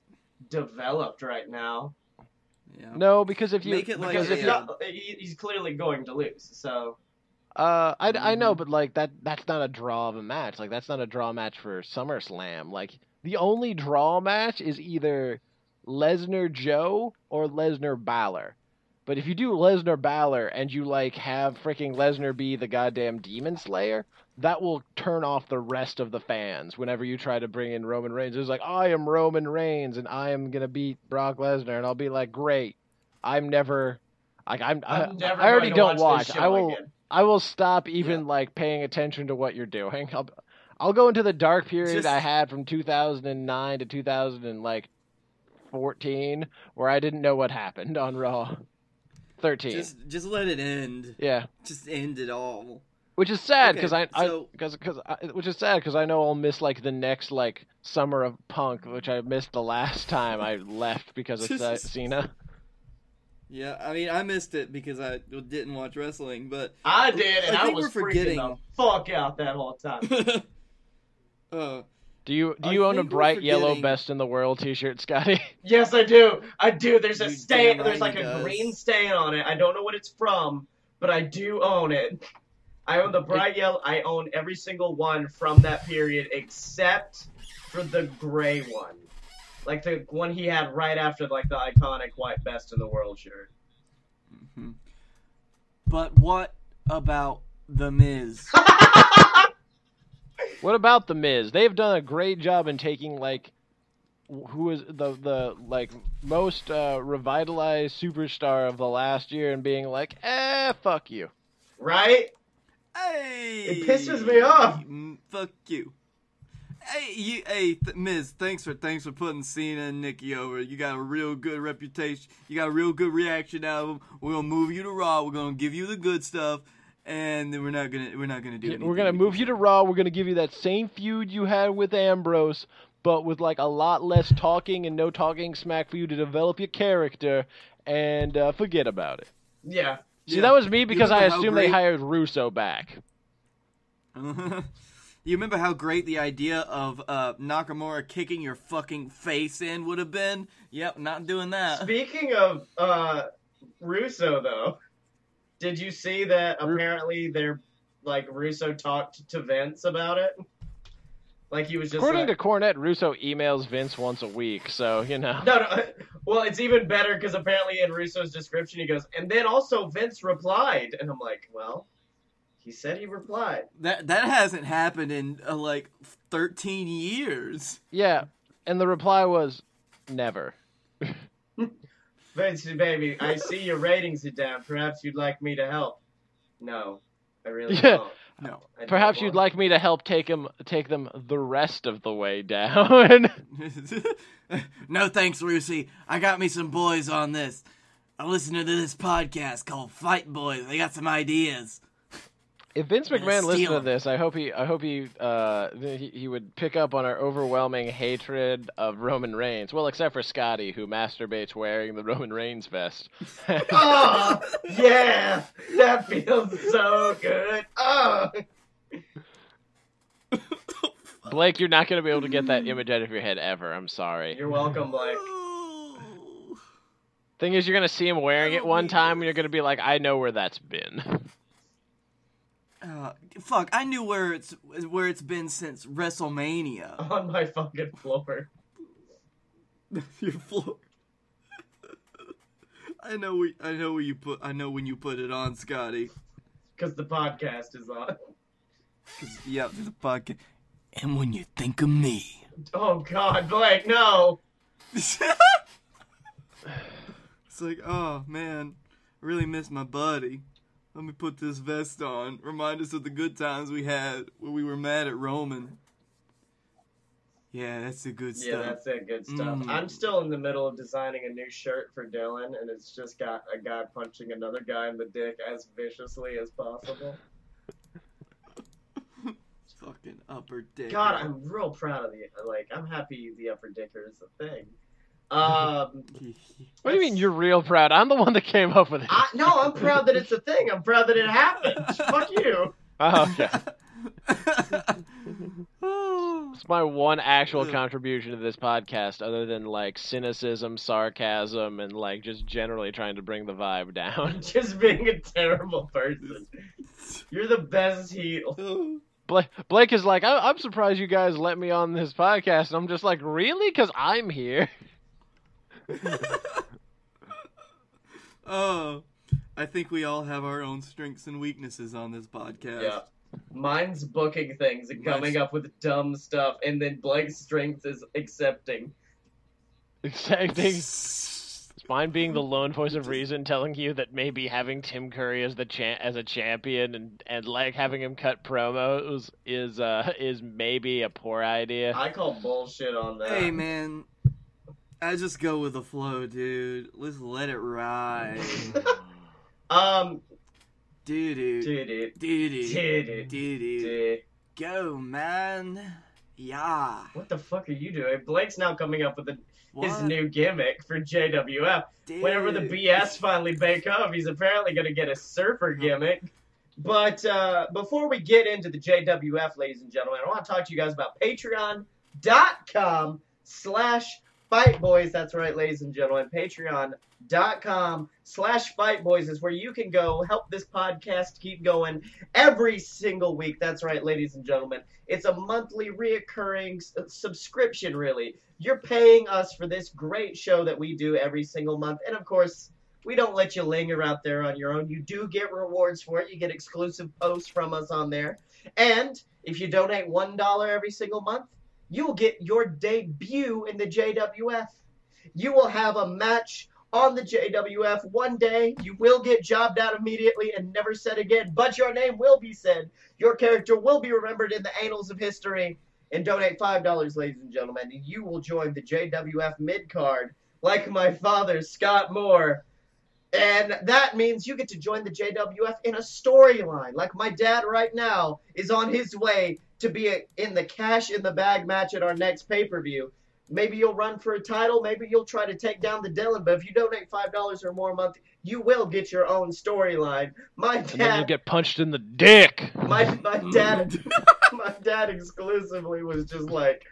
developed right now. yeah. No, because if you Make it like because Because if a, you uh, he, he's clearly going to lose. So Uh, I, I know, but like that that's not a draw of a match. Like that's not a draw match for SummerSlam. Like the only draw match is either Lesnar Joe or Lesnar Balor. But if you do Lesnar Balor and you like have freaking Lesnar be the goddamn Demon Slayer, that will turn off the rest of the fans whenever you try to bring in Roman Reigns. It's like I am Roman Reigns and I am gonna beat Brock Lesnar, and I'll be like, great. I'm never. Like I'm, I, I'm never I already don't watch. watch. I will. Again. I will stop even like paying attention to what you're doing. I'll I'll go into the dark period Just- I had from 2009 to 2014 where I didn't know what happened on Raw. 13. Just just let it end. yeah, Just end it all. which is sad Okay, because I so- I because because which is sad because I know I'll miss like the next like summer of Punk, which I missed the last time I left because of Ce- Cena. Yeah, I mean, I missed it because I didn't watch wrestling, but I did, and I I, think was we're forgetting- freaking the fuck out that whole time. uh, Do you do I you own a bright yellow best in the world T-shirt, Scotty? yes, I do. I do. There's a You stain. There's like he a does. green stain on it. I don't know what it's from, but I do own it. I own the bright yellow. I own every single one from that period except for the gray one, like the one he had right after like the iconic white best in the world shirt. mhm. but what about the Miz? What about the Miz? They've done a great job in taking like who is the the like most uh, revitalized superstar of the last year and being like, eh, fuck you. right? Hey, It pisses me off. Mm, Fuck you. Hey, you, hey, th- Miz. Thanks for thanks for putting Cena and Nikki over. You got a real good reputation. You got a real good reaction out of them. We're gonna move you to Raw. We're gonna give you the good stuff, and then we're not gonna we're not gonna do. it. We're gonna move you to Raw. We're gonna give you that same feud you had with Ambrose, but with like a lot less talking and no talking smack for you to develop your character and uh, forget about it. Yeah. See, Yeah. that was me because I remember how assumed they hired Russo back. you remember how great the idea of uh, Nakamura kicking your fucking face in would have been? Yep, not doing that. Speaking of uh Russo though, did you see that apparently they're like Russo talked to Vince about it? Like he was just According like, to Cornette, Russo emails Vince once a week, so you know. No, no. Well, it's even better because apparently in Russo's description he goes, and then also Vince replied, and I'm like, well, he said he replied. That that hasn't happened in uh, like 13 years. Yeah, and the reply was never. Vince, baby, I see your ratings are down. Perhaps you'd like me to help. No, I really Yeah. don't. No. I Perhaps you'd like me to help take him take them the rest of the way down. no thanks, Lucy. I got me some boys on this. I listen to this podcast called Fight Boys. They got some ideas. If Vince McMahon listened steal to this, I hope he I hope he uh he, he would pick up on our overwhelming hatred of Roman Reigns. Well, except for Scotty, who masturbates wearing the Roman Reigns vest. Oh, yeah, that feels so good. Oh. Blake, you're not going to be able to get that image out of your head ever. I'm sorry. You're welcome, Blake. Thing is, you're going to see him wearing it one time, and you're going to be like, I know where that's been. Uh, fuck, I knew where it's where it's been since WrestleMania. On my fucking floor. Your floor. I know we, I know where you put. I know when you put it on, Scotty. Because the podcast is on. 'Cause, yeah, a podcast. And when you think of me. Oh, God, Blake, no. it's like, oh man, I really miss my buddy. Let me put this vest on. Remind us of the good times we had when we were mad at Roman. Yeah, that's the good stuff. Yeah, that's it. Good stuff. Mm. I'm still in the middle of designing a new shirt for Dylan, and it's just got a guy punching another guy in the dick as viciously as possible. Fucking upper dick. God, I'm real proud of the like. I'm happy the upper dicker is a thing. Um, What do you mean you're real proud? I'm the one that came up with it. I, no, I'm proud that it's a thing. I'm proud that it happened. Fuck you. Oh, okay. It's my one actual contribution to this podcast, other than like cynicism, sarcasm, and like just generally trying to bring the vibe down. Just being a terrible person. You're the best heel. Blake, Blake is like, I- I'm surprised you guys let me on this podcast, and I'm just like, really? Because I'm here. oh, I think we all have our own strengths and weaknesses on this podcast. Yeah. Mine's booking things and coming Mine's- up with dumb stuff, and then Blake's strength is accepting. Accepting. Mine being the lone voice of reason, telling you that maybe having Tim Curry as the cha- as a champion and, and like having him cut promos is uh is maybe a poor idea. I call bullshit on that. Hey man, I just go with the flow, dude. Let's let it ride. Um, Doo doo. dude, Doo doo. Dude. Doo doo. dude, Go, man. Yeah. what the fuck are you doing? Blake's now coming up with a, his new gimmick for JWF. Whenever the BS finally bake up, he's apparently going to get a surfer gimmick. But uh, before we get into the JWF, ladies and gentlemen, I want to talk to you guys about patreon.com slash fight boys. That's right, ladies and gentlemen. Patreon.com slash fight boys is where you can go help this podcast keep going every single week. That's right, ladies and gentlemen. It's a monthly reoccurring s- uh, subscription, really. You're paying us for this great show that we do every single month. And of course, we don't let you linger out there on your own. You do get rewards for it. You get exclusive posts from us on there. And if you donate $1 every single month, you will get your debut in the JWF. You will have a match on the JWF one day. You will get jobbed out immediately and never said again, but your name will be said. Your character will be remembered in the annals of history. And donate $5, ladies and gentlemen, and you will join the JWF mid card like my father, Scott Moore. And that means you get to join the JWF in a storyline. Like my dad right now is on his way to be a, in the cash in the bag match at our next pay per view. Maybe you'll run for a title. Maybe you'll try to take down the Dylan. But if you donate five dollars or more a month, you will get your own storyline. My and then you dad, get punched in the dick. my my dad, my dad exclusively was just like,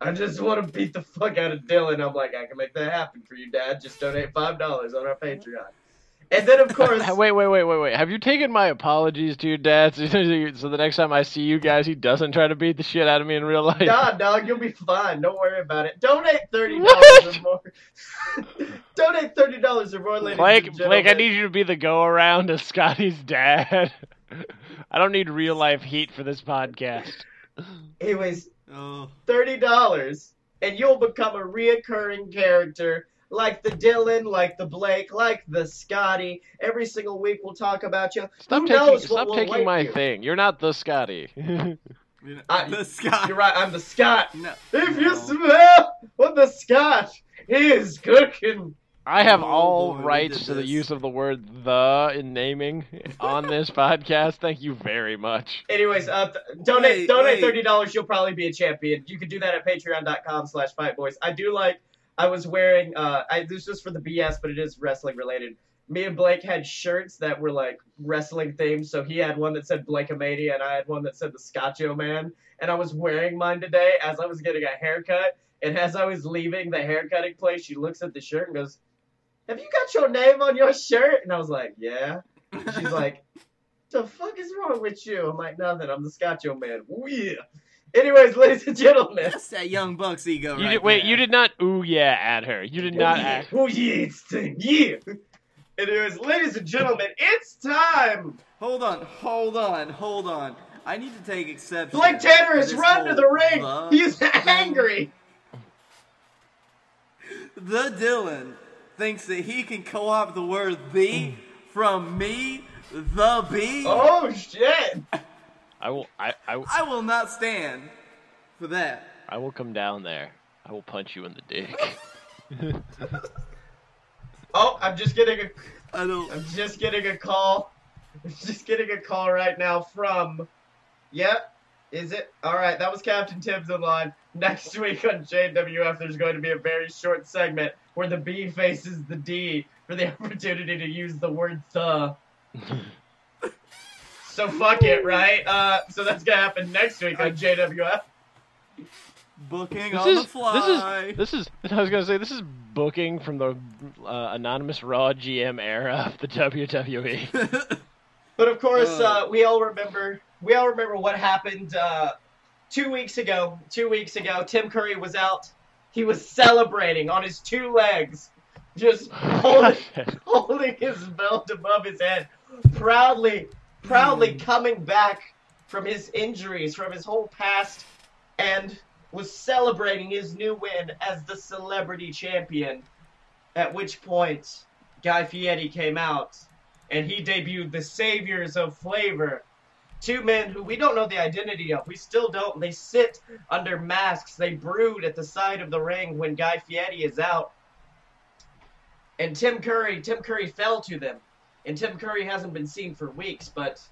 I just want to beat the fuck out of Dylan. I'm like, I can make that happen for you, Dad. Just donate five dollars on our Patreon. And then of course, wait, wait, wait, wait, wait. Have you taken my apologies to your dad so so the next time I see you guys, he doesn't try to beat the shit out of me in real life? Nah, dog, you'll be fine. Don't worry about it. Donate thirty dollars or more. Donate thirty dollars or more, ladies Blake, and Blake, I need you to be the go around as Scotty's dad. I don't need real life heat for this podcast. Anyways, Oh. thirty dollars, and you'll become a reoccurring character. Like the Dylan, like the Blake, like the Scotty. Every single week we'll talk about you. Stop Who taking knows what stop will taking my you? thing. You're not the Scotty. You know, I- the Scott. You're right, I'm the Scott. No. If you smell what the Scott is cooking. I have Oh, all boy, rights did to the use of the word the in naming on this podcast. Thank you very much. Anyways, uh, th- donate Wait, donate wait. thirty dollars. You'll probably be a champion. You can do that at patreon.com slash fightboys. I do like. I was wearing. Uh, I this was for the BS, but it is wrestling related. Me and Blake had shirts that were like wrestling themed. So he had one that said Blakeomania, and I had one that said the Scotcho Man. And I was wearing mine today as I was getting a haircut. And as I was leaving the haircutting place, she looks at the shirt and goes, "Have you got your name on your shirt?" And I was like, "Yeah." She's like, the fuck is wrong with you? I'm like, nothing. I'm the Scotcho man. Yeah. Anyways, ladies and gentlemen. That's that young buck's ego You right did, wait, there. you did not ooh yeah at her. You did not oh, yeah. act. Oh, yeah, it's time. Yeah. Anyways, ladies and gentlemen, it's time. Hold on, hold on, hold on. I need to take exception. Blake Tanner to has run to the ring. He's angry. The Dylan thinks that he can co-opt the word "the" from me, the bee. Oh, shit. I will I, I, I will not stand for that. I will come down there. I will punch you in the dick. Oh, I'm just getting a. I don't. I'm just getting a call. I'm just getting a call right now from. Yep. Is it? Alright, that was Captain Tibbs in line. Next week on JWF, there's going to be a very short segment where the B faces the D for the opportunity to use the word the. So fuck it, right? Uh, so that's gonna happen next week on JWF. Booking This on is, the fly. this is this is I was gonna say this is booking from the uh, anonymous Raw GM era of the WWE. But of course, Ugh. uh, we all remember. We all remember what happened uh, two weeks ago. Two weeks ago, Tim Curry was out. He was celebrating on his two legs, just holding, holding his belt above his head, proudly, proudly mm. coming back from his injuries, from his whole past, and was celebrating his new win as the celebrity champion. At which point, Guy Fieri came out and he debuted the Saviors of Flavor. Two men who we don't know the identity of. We still don't. They sit under masks. They brood at the side of the ring when Guy Fieri is out. And Tim Curry, Tim Curry fell to them. And Tim Curry hasn't been seen for weeks, but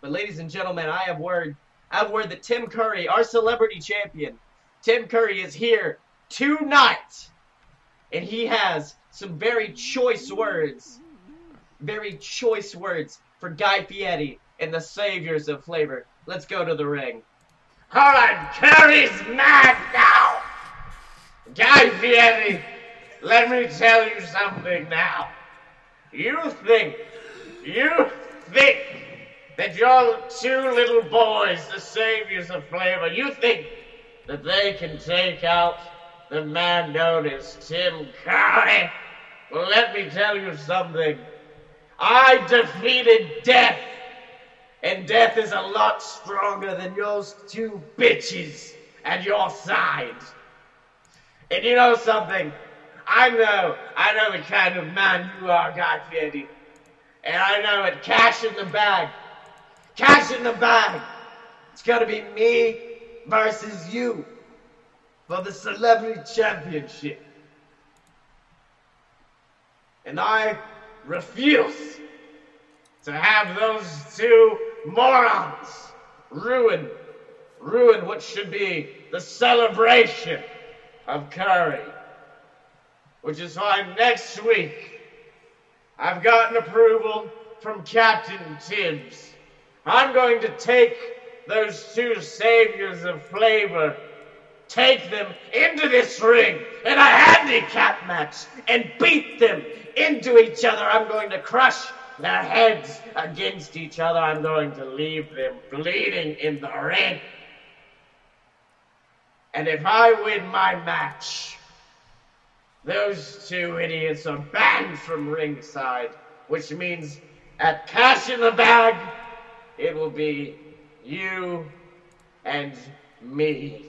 but ladies and gentlemen, I have word I have word that Tim Curry, our celebrity champion, Tim Curry is here tonight. And he has some very choice words very choice words for Guy Fieri and the Saviors of Flavor. Let's go to the ring. Alright, Curry's mad now! Guy Fieri, let me tell you something now. You think, you think that your two little boys, the Saviors of Flavor, you think that they can take out the man known as Tim Curry? Well, let me tell you something. I defeated death. And death is a lot stronger than those two bitches at your side. And you know something? I know, I know the kind of man you are, Guy Fieri. And I know it. Cash in the bag. Cash in the bag. It's gonna be me versus you for the celebrity championship. And I refuse to have those two morons ruin ruin what should be the celebration of Curry. Which is why next week I've gotten approval from Captain Tibbs. I'm going to take those two saviors of flavor, take them into this ring in a handicap match and beat them into each other. I'm going to crush their heads against each other. I'm going to leave them bleeding in the ring. And if I win my match, those two idiots are banned from ringside, which means at Cash in the Bag, it will be you and me.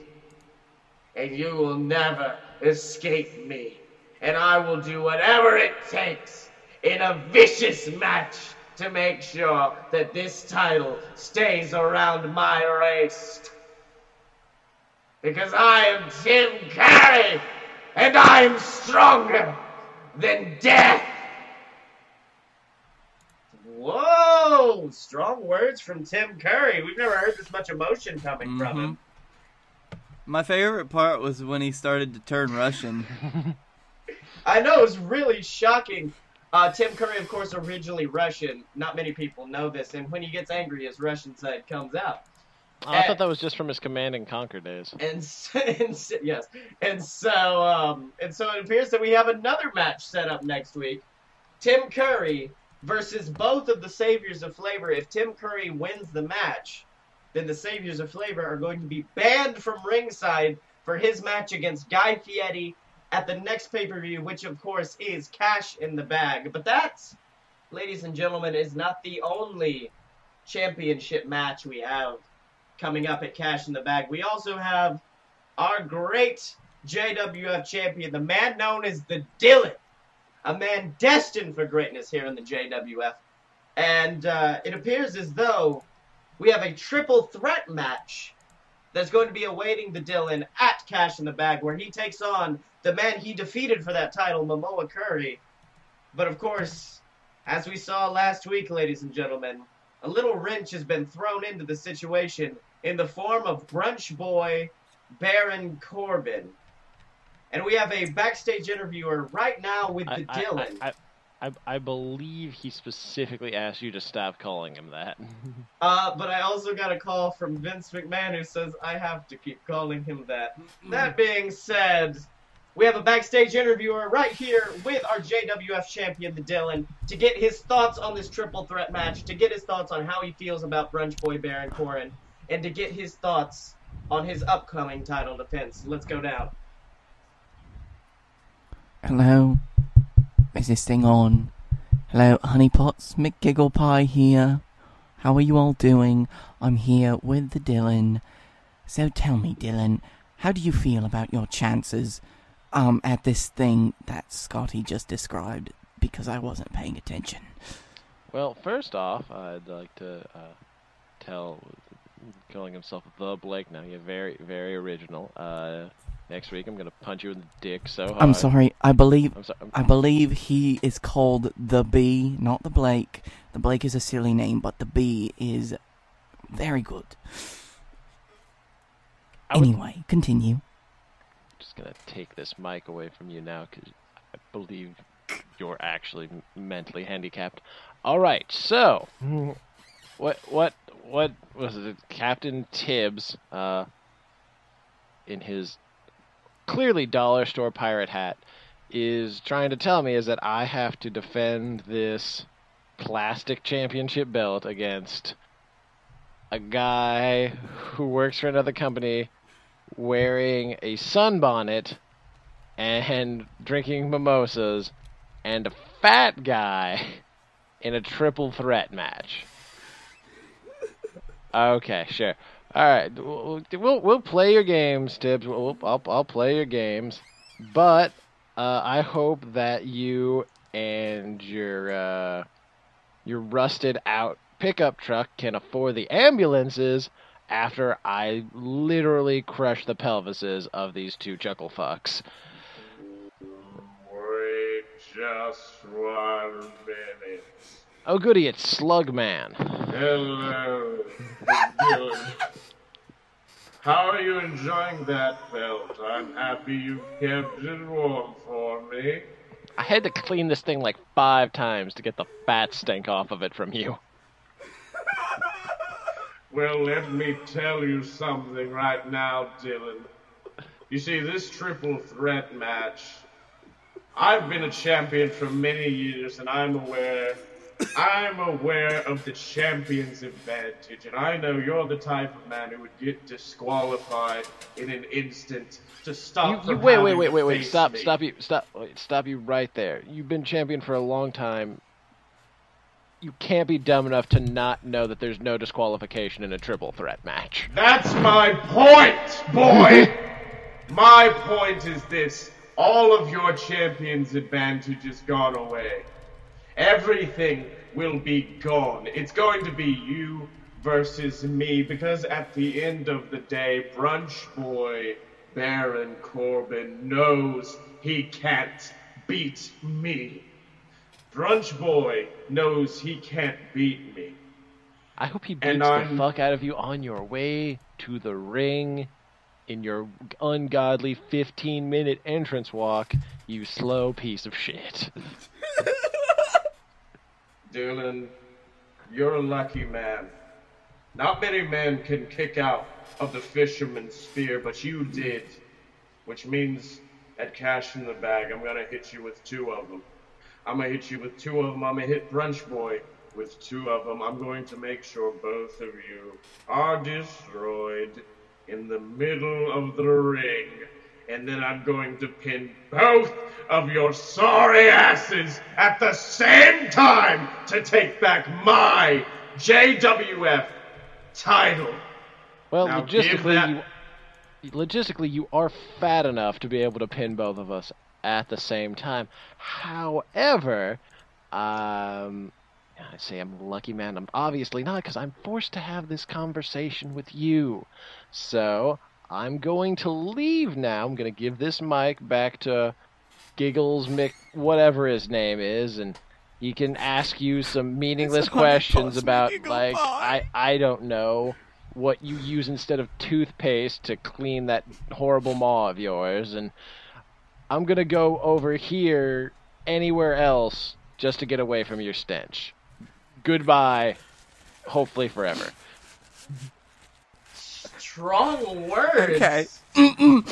And you will never escape me. And I will do whatever it takes in a vicious match to make sure that this title stays around my waist. Because I am Jim Curry, and I am stronger than death. Whoa! Strong words from Tim Curry. We've never heard this much emotion coming from him. My favorite part was when he started to turn Russian. I know it was really shocking. Uh, Tim Curry, of course, originally Russian. Not many people know this, and when he gets angry, his Russian side comes out. Oh, I thought that was just from his Command and Conquer days. And, and yes, and so um, and so it appears that we have another match set up next week. Tim Curry versus both of the Saviors of Flavor. If Tim Curry wins the match, then the Saviors of Flavor are going to be banned from ringside for his match against Guy Fieri at the next pay per view, which of course is Cash in the Bag. But that, ladies and gentlemen, is not the only championship match we have coming up at Cash in the Bag. We also have our great JWF champion, the man known as the Dylan, a man destined for greatness here in the JWF. And uh, it appears as though we have a triple threat match that's going to be awaiting the Dylan at Cash in the Bag, where he takes on the man he defeated for that title, Momoa Curry. But of course, as we saw last week, ladies and gentlemen, a little wrench has been thrown into the situation in the form of Brunch Boy Baron Corbin. And we have a backstage interviewer right now with the I, I- Dylan. I, I, I, I believe he specifically asked you to stop calling him that. Uh, but I also got a call from Vince McMahon who says I have to keep calling him that. That being said, we have a backstage interviewer right here with our JWF champion, the Dylan, to get his thoughts on this triple threat match, to get his thoughts on how he feels about Brunch Boy Baron Corbin, and to get his thoughts on his upcoming title defense. Let's go down. Hello. Is this thing on? Hello, honeypots. Mick Giggle Pie here. How are you all doing? I'm here with the Dylan. So tell me, Dylan, how do you feel about your chances um at this thing that Scotty just described? Because I wasn't paying attention. Well, first off, I'd like to uh, tell, calling himself the Blake now. You're very, very original. Uh, next week, I'm gonna punch you in the dick so hard. I'm sorry. I believe I'm sorry. I'm, I believe he is called the Bee, not the Blake. The Blake is a silly name, but the Bee is very good. Would- Anyway, continue. just gonna take this mic away from you now because I believe you're actually mentally handicapped. All right, so what what what was it? Captain Tibbs, uh, in his clearly dollar store pirate hat, is trying to tell me is that I have to defend this plastic championship belt against a guy who works for another company wearing a sunbonnet and drinking mimosas and a fat guy in a triple threat match. Okay, sure. All right, we'll we'll, play your games, Tibbs. We'll, I'll I'll play your games, but uh, I hope that you and your uh, your rusted out pickup truck can afford the ambulances after I literally crush the pelvises of these two chuckle fucks. Wait just one minute. Oh goody, it's Slugman. Hello, Dylan. How are you enjoying that belt? I'm happy you kept it warm for me. I had to clean this thing like five times to get the fat stink off of it from you. Well, let me tell you something right now, Dylan. You see, this triple threat match, I've been a champion for many years, and I'm aware, I'm aware of the champion's advantage, and I know you're the type of man who would get disqualified in an instant to stop. You, you wait, wait, wait, wait, wait. Stop, me. stop you, stop, wait, stop you right there. You've been champion for a long time. You can't be dumb enough to not know that there's no disqualification in a triple threat match. That's my point, boy! my point is this all of your champion's advantage has gone away. Everything will be gone. It's going to be you versus me because at the end of the day, Brunch Boy Baron Corbin knows he can't beat me. Brunch Boy knows he can't beat me. I hope he And beats the I'm- fuck out of you on your way to the ring in your ungodly 15 minute entrance walk, you slow piece of shit. Dylan, you're a lucky man. Not many men can kick out of the fisherman's spear, but you did. Which means, at cash in the bag, I'm gonna hit you with two of them. I'm gonna hit you with two of them. I'm gonna hit Brunch Boy with two of them. I'm going to make sure both of you are destroyed in the middle of the ring. And then I'm going to pin both of your sorry asses at the same time to take back my JWF title. Well, Now logistically, that- you logistically you are fat enough to be able to pin both of us at the same time. However, um, I say I'm a lucky man. I'm obviously not because I'm forced to have this conversation with you. So I'm going to leave now. I'm going to give this mic back to Giggles Mick, whatever his name is, and he can ask you some meaningless questions about like I I don't know what you use instead of toothpaste to clean that horrible maw of yours and I'm going to go over here anywhere else just to get away from your stench. Goodbye. Hopefully forever. Strong words. Okay. Hold-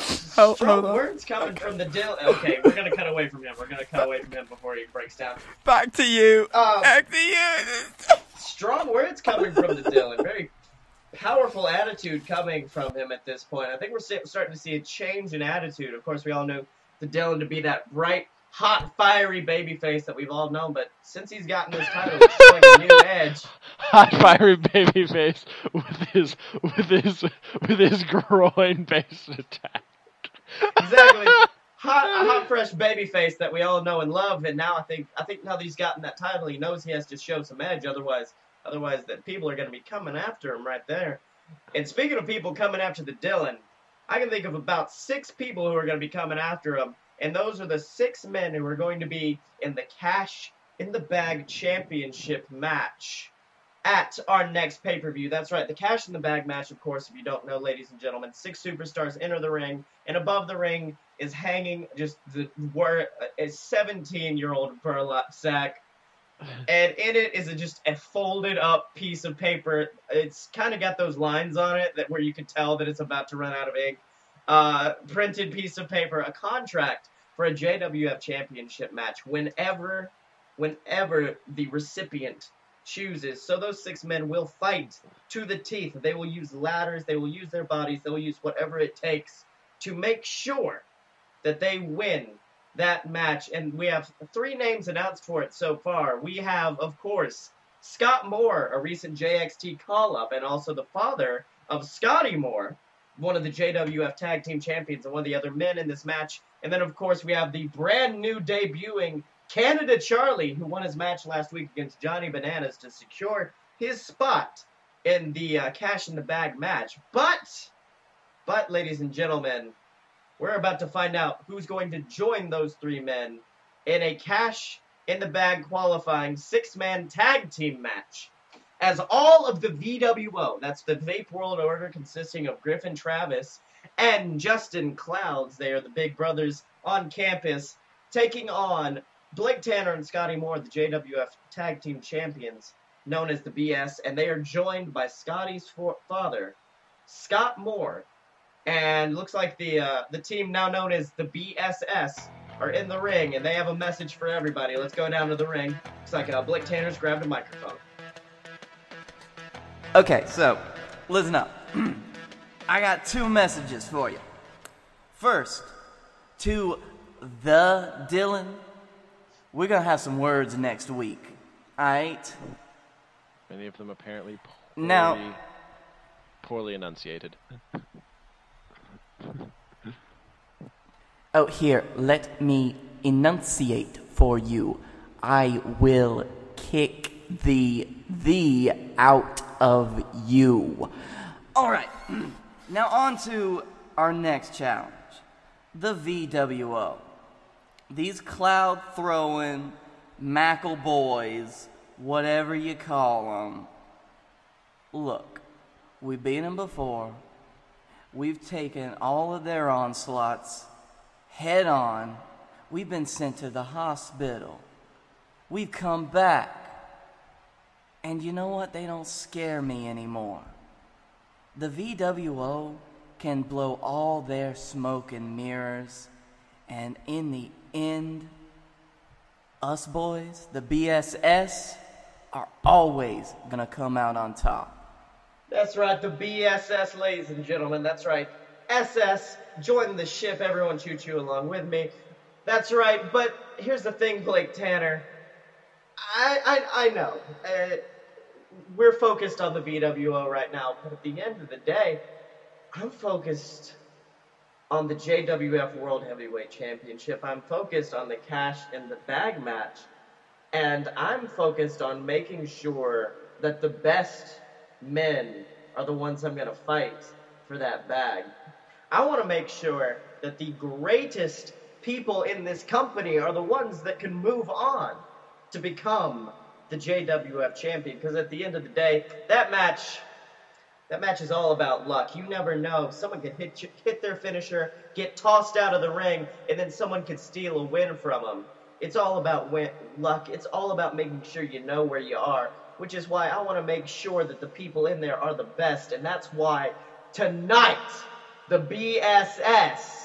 Strong hold words coming from the Dill. Okay, we're gonna cut away from him. We're gonna cut away from him before he breaks down. Back to you. Um, Back to you. strong words coming from the Dylan. Very powerful attitude coming from him at this point. I think we're starting to see a change in attitude. Of course, we all know the Dylan to be that bright, hot, fiery baby face that we've all known. But since he's gotten this title, he's showing a new edge. Hot fiery baby face with his with his with his groin based attack. Exactly. Hot, a hot, fresh baby face that we all know and love. And now I think, I think now that he's gotten that title, he knows he has to show some edge. Otherwise, otherwise, that people are going to be coming after him right there. And speaking of people coming after the Dylan, I can think of about six people who are going to be coming after him, and those are the six men who are going to be in the Cash in the Bag Championship match at our next pay per view. That's right, the Cash in the Bag match, of course, if you don't know, ladies and gentlemen. Six superstars enter the ring, and above the ring is hanging just the word a 17 year old burlap sack. And in it is a, just a folded up piece of paper. It's kind of got those lines on it that where you can tell that it's about to run out of ink. Uh, printed piece of paper, a contract for a JWF championship match whenever, whenever the recipient chooses. So those six men will fight to the teeth. They will use ladders. They will use their bodies. They will use whatever it takes to make sure that they win that match. And we have three names announced for it so far. We have, of course, Scott Moore, a recent JXT call up, and also the father of Scotty Moore, one of the JWF Tag Team Champions and one of the other men in this match. And then, of course, we have the brand new debuting Canada Charlie, who won his match last week against Johnny Bananas to secure his spot in the uh, Cash in the Bag match. But, but, ladies and gentlemen, we're about to find out who's going to join those three men in a Cash in the Bag qualifying six man tag team match. As all of the VWO, that's the Vape World Order consisting of Griffin Travis and Justin Clouds, they are the big brothers on campus, taking on Blake Tanner and Scotty Moore, the JWF Tag Team Champions, known as the BS, and they are joined by Scotty's for- father, Scott Moore, and looks like the uh, the team now known as the BSS are in the ring, and they have a message for everybody. Let's go down to the ring. Looks like uh, Blake Tanner's grabbed a microphone. Okay, so listen up. I got two messages for you. First, to the Dylan, we're gonna have some words next week. Alright? Many of them apparently poorly, Now- poorly enunciated. Oh, here, let me enunciate for you. I will kick the the out of you. All right. Now on to our next challenge. The VWO. These cloud throwing Mackle boys, whatever you call them. Look, we've beaten them before. We've taken all of their onslaughts head on. We've been sent to the hospital. We've come back. And you know what? They don't scare me anymore. The VWO can blow all their smoke and mirrors, and in the end, us boys, the BSS, are always gonna come out on top. That's right, the BSS, ladies and gentlemen. That's right. SS, join the ship. Everyone choo choo along with me. That's right, but here's the thing, Blake Tanner. I, I, I know. Uh, we're focused on the VWO right now, but at the end of the day, I'm focused on the JWF World Heavyweight Championship. I'm focused on the cash in the bag match. And I'm focused on making sure that the best men are the ones I'm going to fight for that bag. I want to make sure that the greatest people in this company are the ones that can move on to become the JWF champion. Because at the end of the day, that match, that match is all about luck. You never know. Someone could hit hit their finisher, get tossed out of the ring, and then someone could steal a win from them. It's all about win, luck. It's all about making sure you know where you are, which is why I want to make sure that the people in there are the best, and that's why tonight, the BSS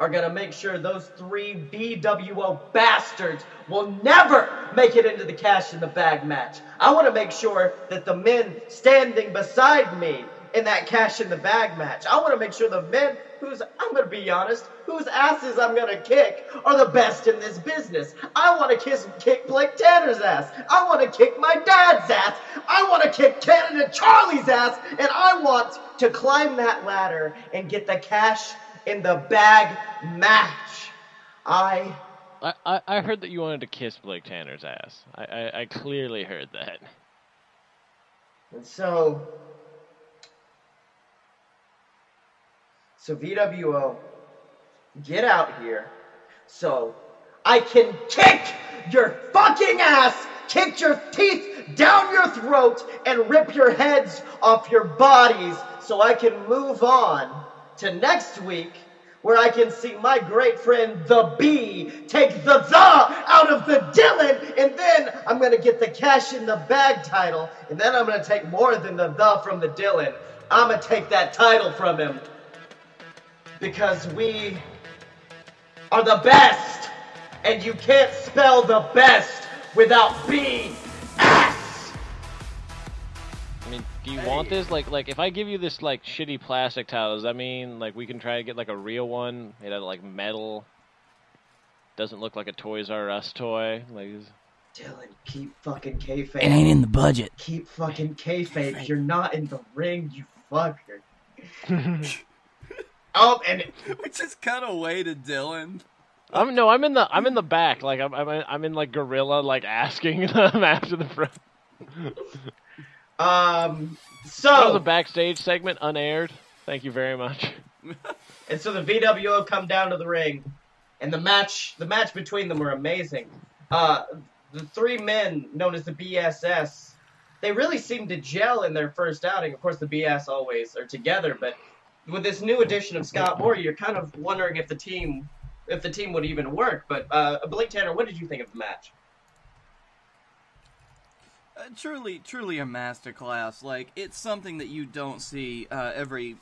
are gonna make sure those three VWO bastards will never make it into the cash in the bag match. I wanna make sure that the men standing beside me in that cash in the bag match, I wanna make sure the men whose, I'm gonna be honest, whose asses I'm gonna kick are the best in this business. I wanna kiss, kick Blake Tanner's ass. I wanna kick my dad's ass. I wanna kick Canada Charlie's ass. And I want to climb that ladder and get the cash in the bag match. I I, I, heard that you wanted to kiss Blake Tanner's ass. I, I, I clearly heard that. and so so VWO get out here so I can kick your fucking ass, kick your teeth down your throat and rip your heads off your bodies so I can move on to next week where I can see my great friend the B take the the out of the Dylan, and then I'm gonna get the cash in the bag title, and then I'm gonna take more than the the from the Dylan. I'm gonna take that title from him because we are the best, and you can't spell the best without B do you want this? Like, like if I give you this like shitty plastic towel, does that mean like we can try to get like a real one made out of like metal? Doesn't look like a Toys R Us toy. Like, is- Dylan, keep fucking kayfabe. It ain't in the budget. Keep fucking kayfabe. You're not in the ring, you fucker. oh, and We just cut away to Dylan. I'm no, I'm in the I'm in the back. Like I'm I'm, I'm in like gorilla like asking them after the front. Um, so That was a backstage segment, unaired. Thank you very much. and so the VWO come down to the ring, and the match the match between them were amazing. Uh, the three men known as the BSS, they really seemed to gel in their first outing. Of course, the BS always are together, but with this new addition of Scott Moore, you're kind of wondering if the team if the team would even work. But uh, Blake Tanner, what did you think of the match? Uh, truly, truly a masterclass. Like it's something that you don't see uh, every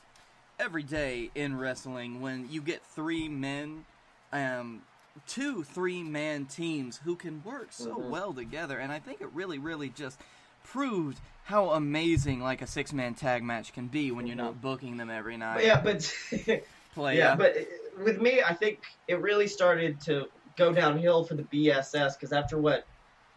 every day in wrestling when you get three men, um, two three man teams who can work so Mhm. well together, and I think it really, really just proved how amazing like a six man tag match can be when you're not booking them every night. But yeah, but Play, yeah, but uh, with me, I think it really started to go downhill for the BSS because after what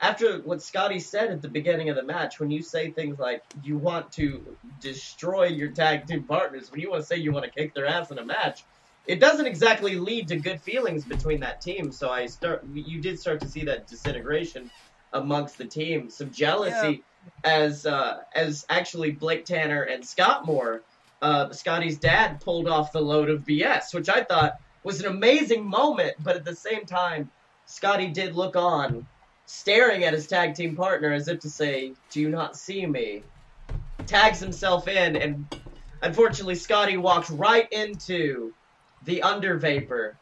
after what Scotty said at the beginning of the match, when you say things like you want to destroy your tag team partners, when you want to say you want to kick their ass in a match, it doesn't exactly lead to good feelings between that team. So I start, you did start to see that disintegration amongst the team, some jealousy as uh, as actually Blake Tanner and Scott Moore, uh, Scotty's dad, pulled off the load of BS, which I thought was an amazing moment. But at the same time, Scotty did look on, staring at his tag team partner as if to say, "Do you not see me?" Tags himself in, and unfortunately, Scotty walks right into the Under Vapor,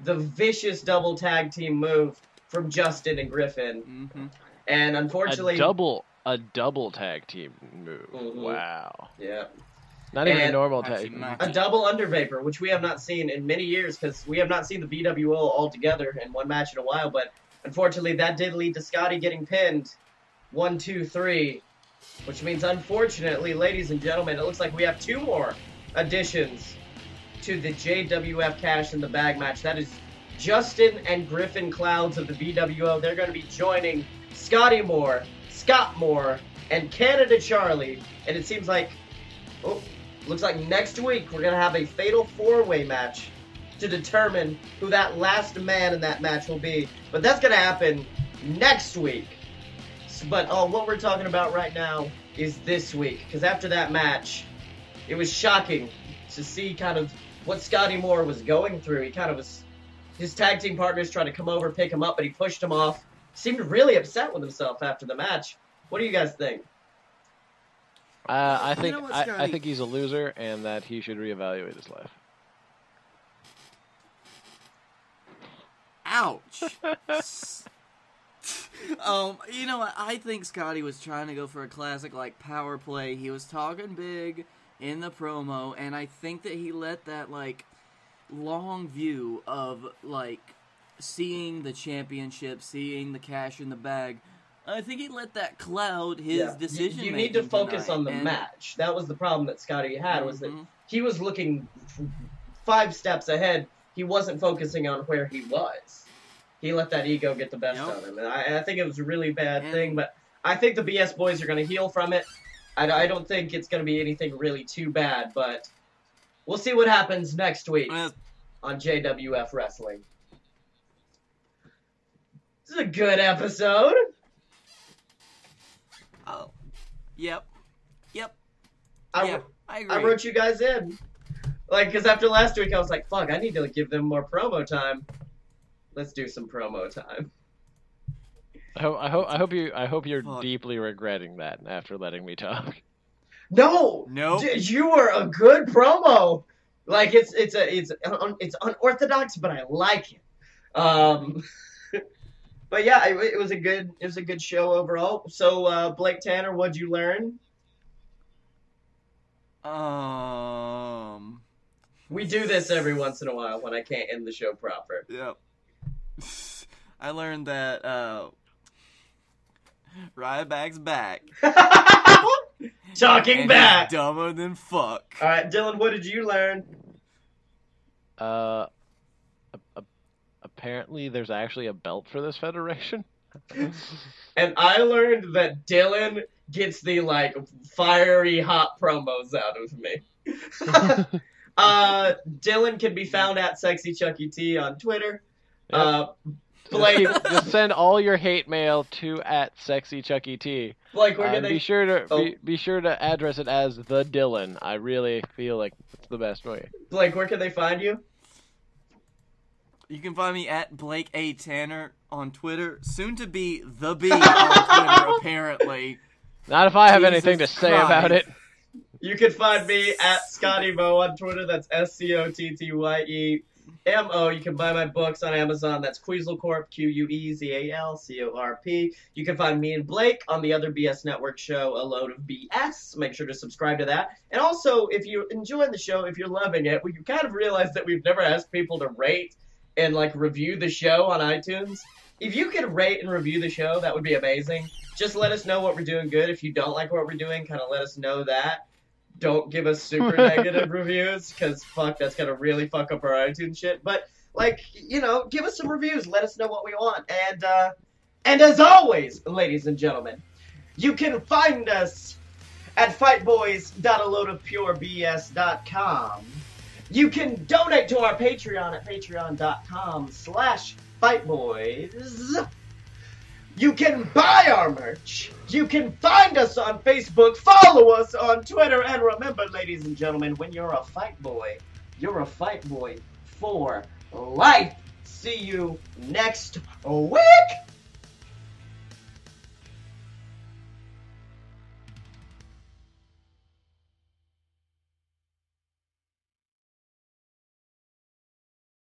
the vicious double tag team move from Justin and Griffin. hmm And unfortunately, a double a double tag team move. Mhm. Wow. yeah, Not even a normal tag. a double under vapor, which we have not seen in many years because we have not seen the VWO all together in one match in a while. But unfortunately, that did lead to Scotty getting pinned. One, two, three, which means unfortunately, ladies and gentlemen, it looks like we have two more additions to the JWF Cash in the Bag match. That is Justin and Griffin Clouds of the VWO. They're going to be joining Scotty Moore, Scott Moore, and Canada Charlie. And it seems like, oh, looks like next week we're going to have a fatal four way match to determine who that last man in that match will be. But that's going to happen next week. But oh, what we're talking about right now is this week. Because after that match, it was shocking to see kind of what Scotty Moore was going through. He kind of was, his tag team partners tried to come over, pick him up, but he pushed him off. Seemed really upset with himself after the match. What do you guys think? Uh, I You think know what, I, I think he's a loser and that he should reevaluate his life. Ouch. um, you know, what? I think Scotty was trying to go for a classic like power play. He was talking big, in the promo, and I think that he let that like long view of like seeing the championship, seeing the cash in the bag. I think he let that cloud his Yeah. Decision. You, need to focus tonight, on the and- match. That was the problem that Scotty had was that Mhm. he was looking five steps ahead. He wasn't focusing on where he was. He let that ego get the best Yep. of him, and I, I think it was a really bad And- thing. But I think the BS boys are going to heal from it. I, I don't think it's going to be anything really too bad, but we'll see what happens next week Well, on JWF Wrestling. This is a good episode. Oh, yep, yep, I, yeah, I agree. I wrote you guys in. Like, because after last week, I was like, fuck, I need to give them more promo time. Let's do some promo time. I hope I hope I hope you I hope you're Fuck. deeply regretting that after letting me talk. No! Nope. You were a good promo! Like, it's it's a it's un, it's unorthodox, but I like it. Um, but yeah, it, it was a good it was a good show overall. So, uh, Blake Tanner, what'd you learn? Um. We do this every once in a while when I can't end the show proper. Yep. I learned that uh, Ryback's back. Talking and back. He's dumber than fuck. All right, Dylan, what did you learn? Uh, a- a- apparently there's actually a belt for this federation. And I learned that Dylan gets the like fiery hot promos out of me. uh, Dylan can be found at Sexy Chucky T on Twitter. Uh, Blake, Just, just send all your hate mail to at sexy chucky t. Blake, we're Uh, gonna be sure to Oh. be, be sure to address it as the Dylan. I really feel like it's the best way. Blake. Where can they find you? You can find me at Blake A Tanner on Twitter, soon to be the B on Twitter, apparently. Not if I have Jesus anything to say about it. You can find me at Scotty Mo on Twitter. That's S C O T T Y E M O. You can buy my books on Amazon. That's Quezal Corp, Q U E Z A L C O R P. You can find me and Blake on the other BS Network show, A Load of BS. Make sure to subscribe to that. And also, if you're enjoying the show, if you're loving it, we kind of realized that we've never asked people to rate and like review the show on iTunes. If you could rate and review the show, that would be amazing. Just let us know what we're doing good. If you don't like what we're doing, kind of let us know that don't give us super negative reviews because fuck that's gonna really fuck up our itunes shit. But like you know give us some reviews. Let us know what we want. And uh and as always ladies and gentlemen you can find us at fightboys.aloadofpurebs.com you can donate to our patreon at patreon.com slash fightboys you can buy our merch. You can find us on Facebook, follow us on Twitter, and remember, ladies and gentlemen, when you're a fight boy, you're a fight boy for life. See you next week.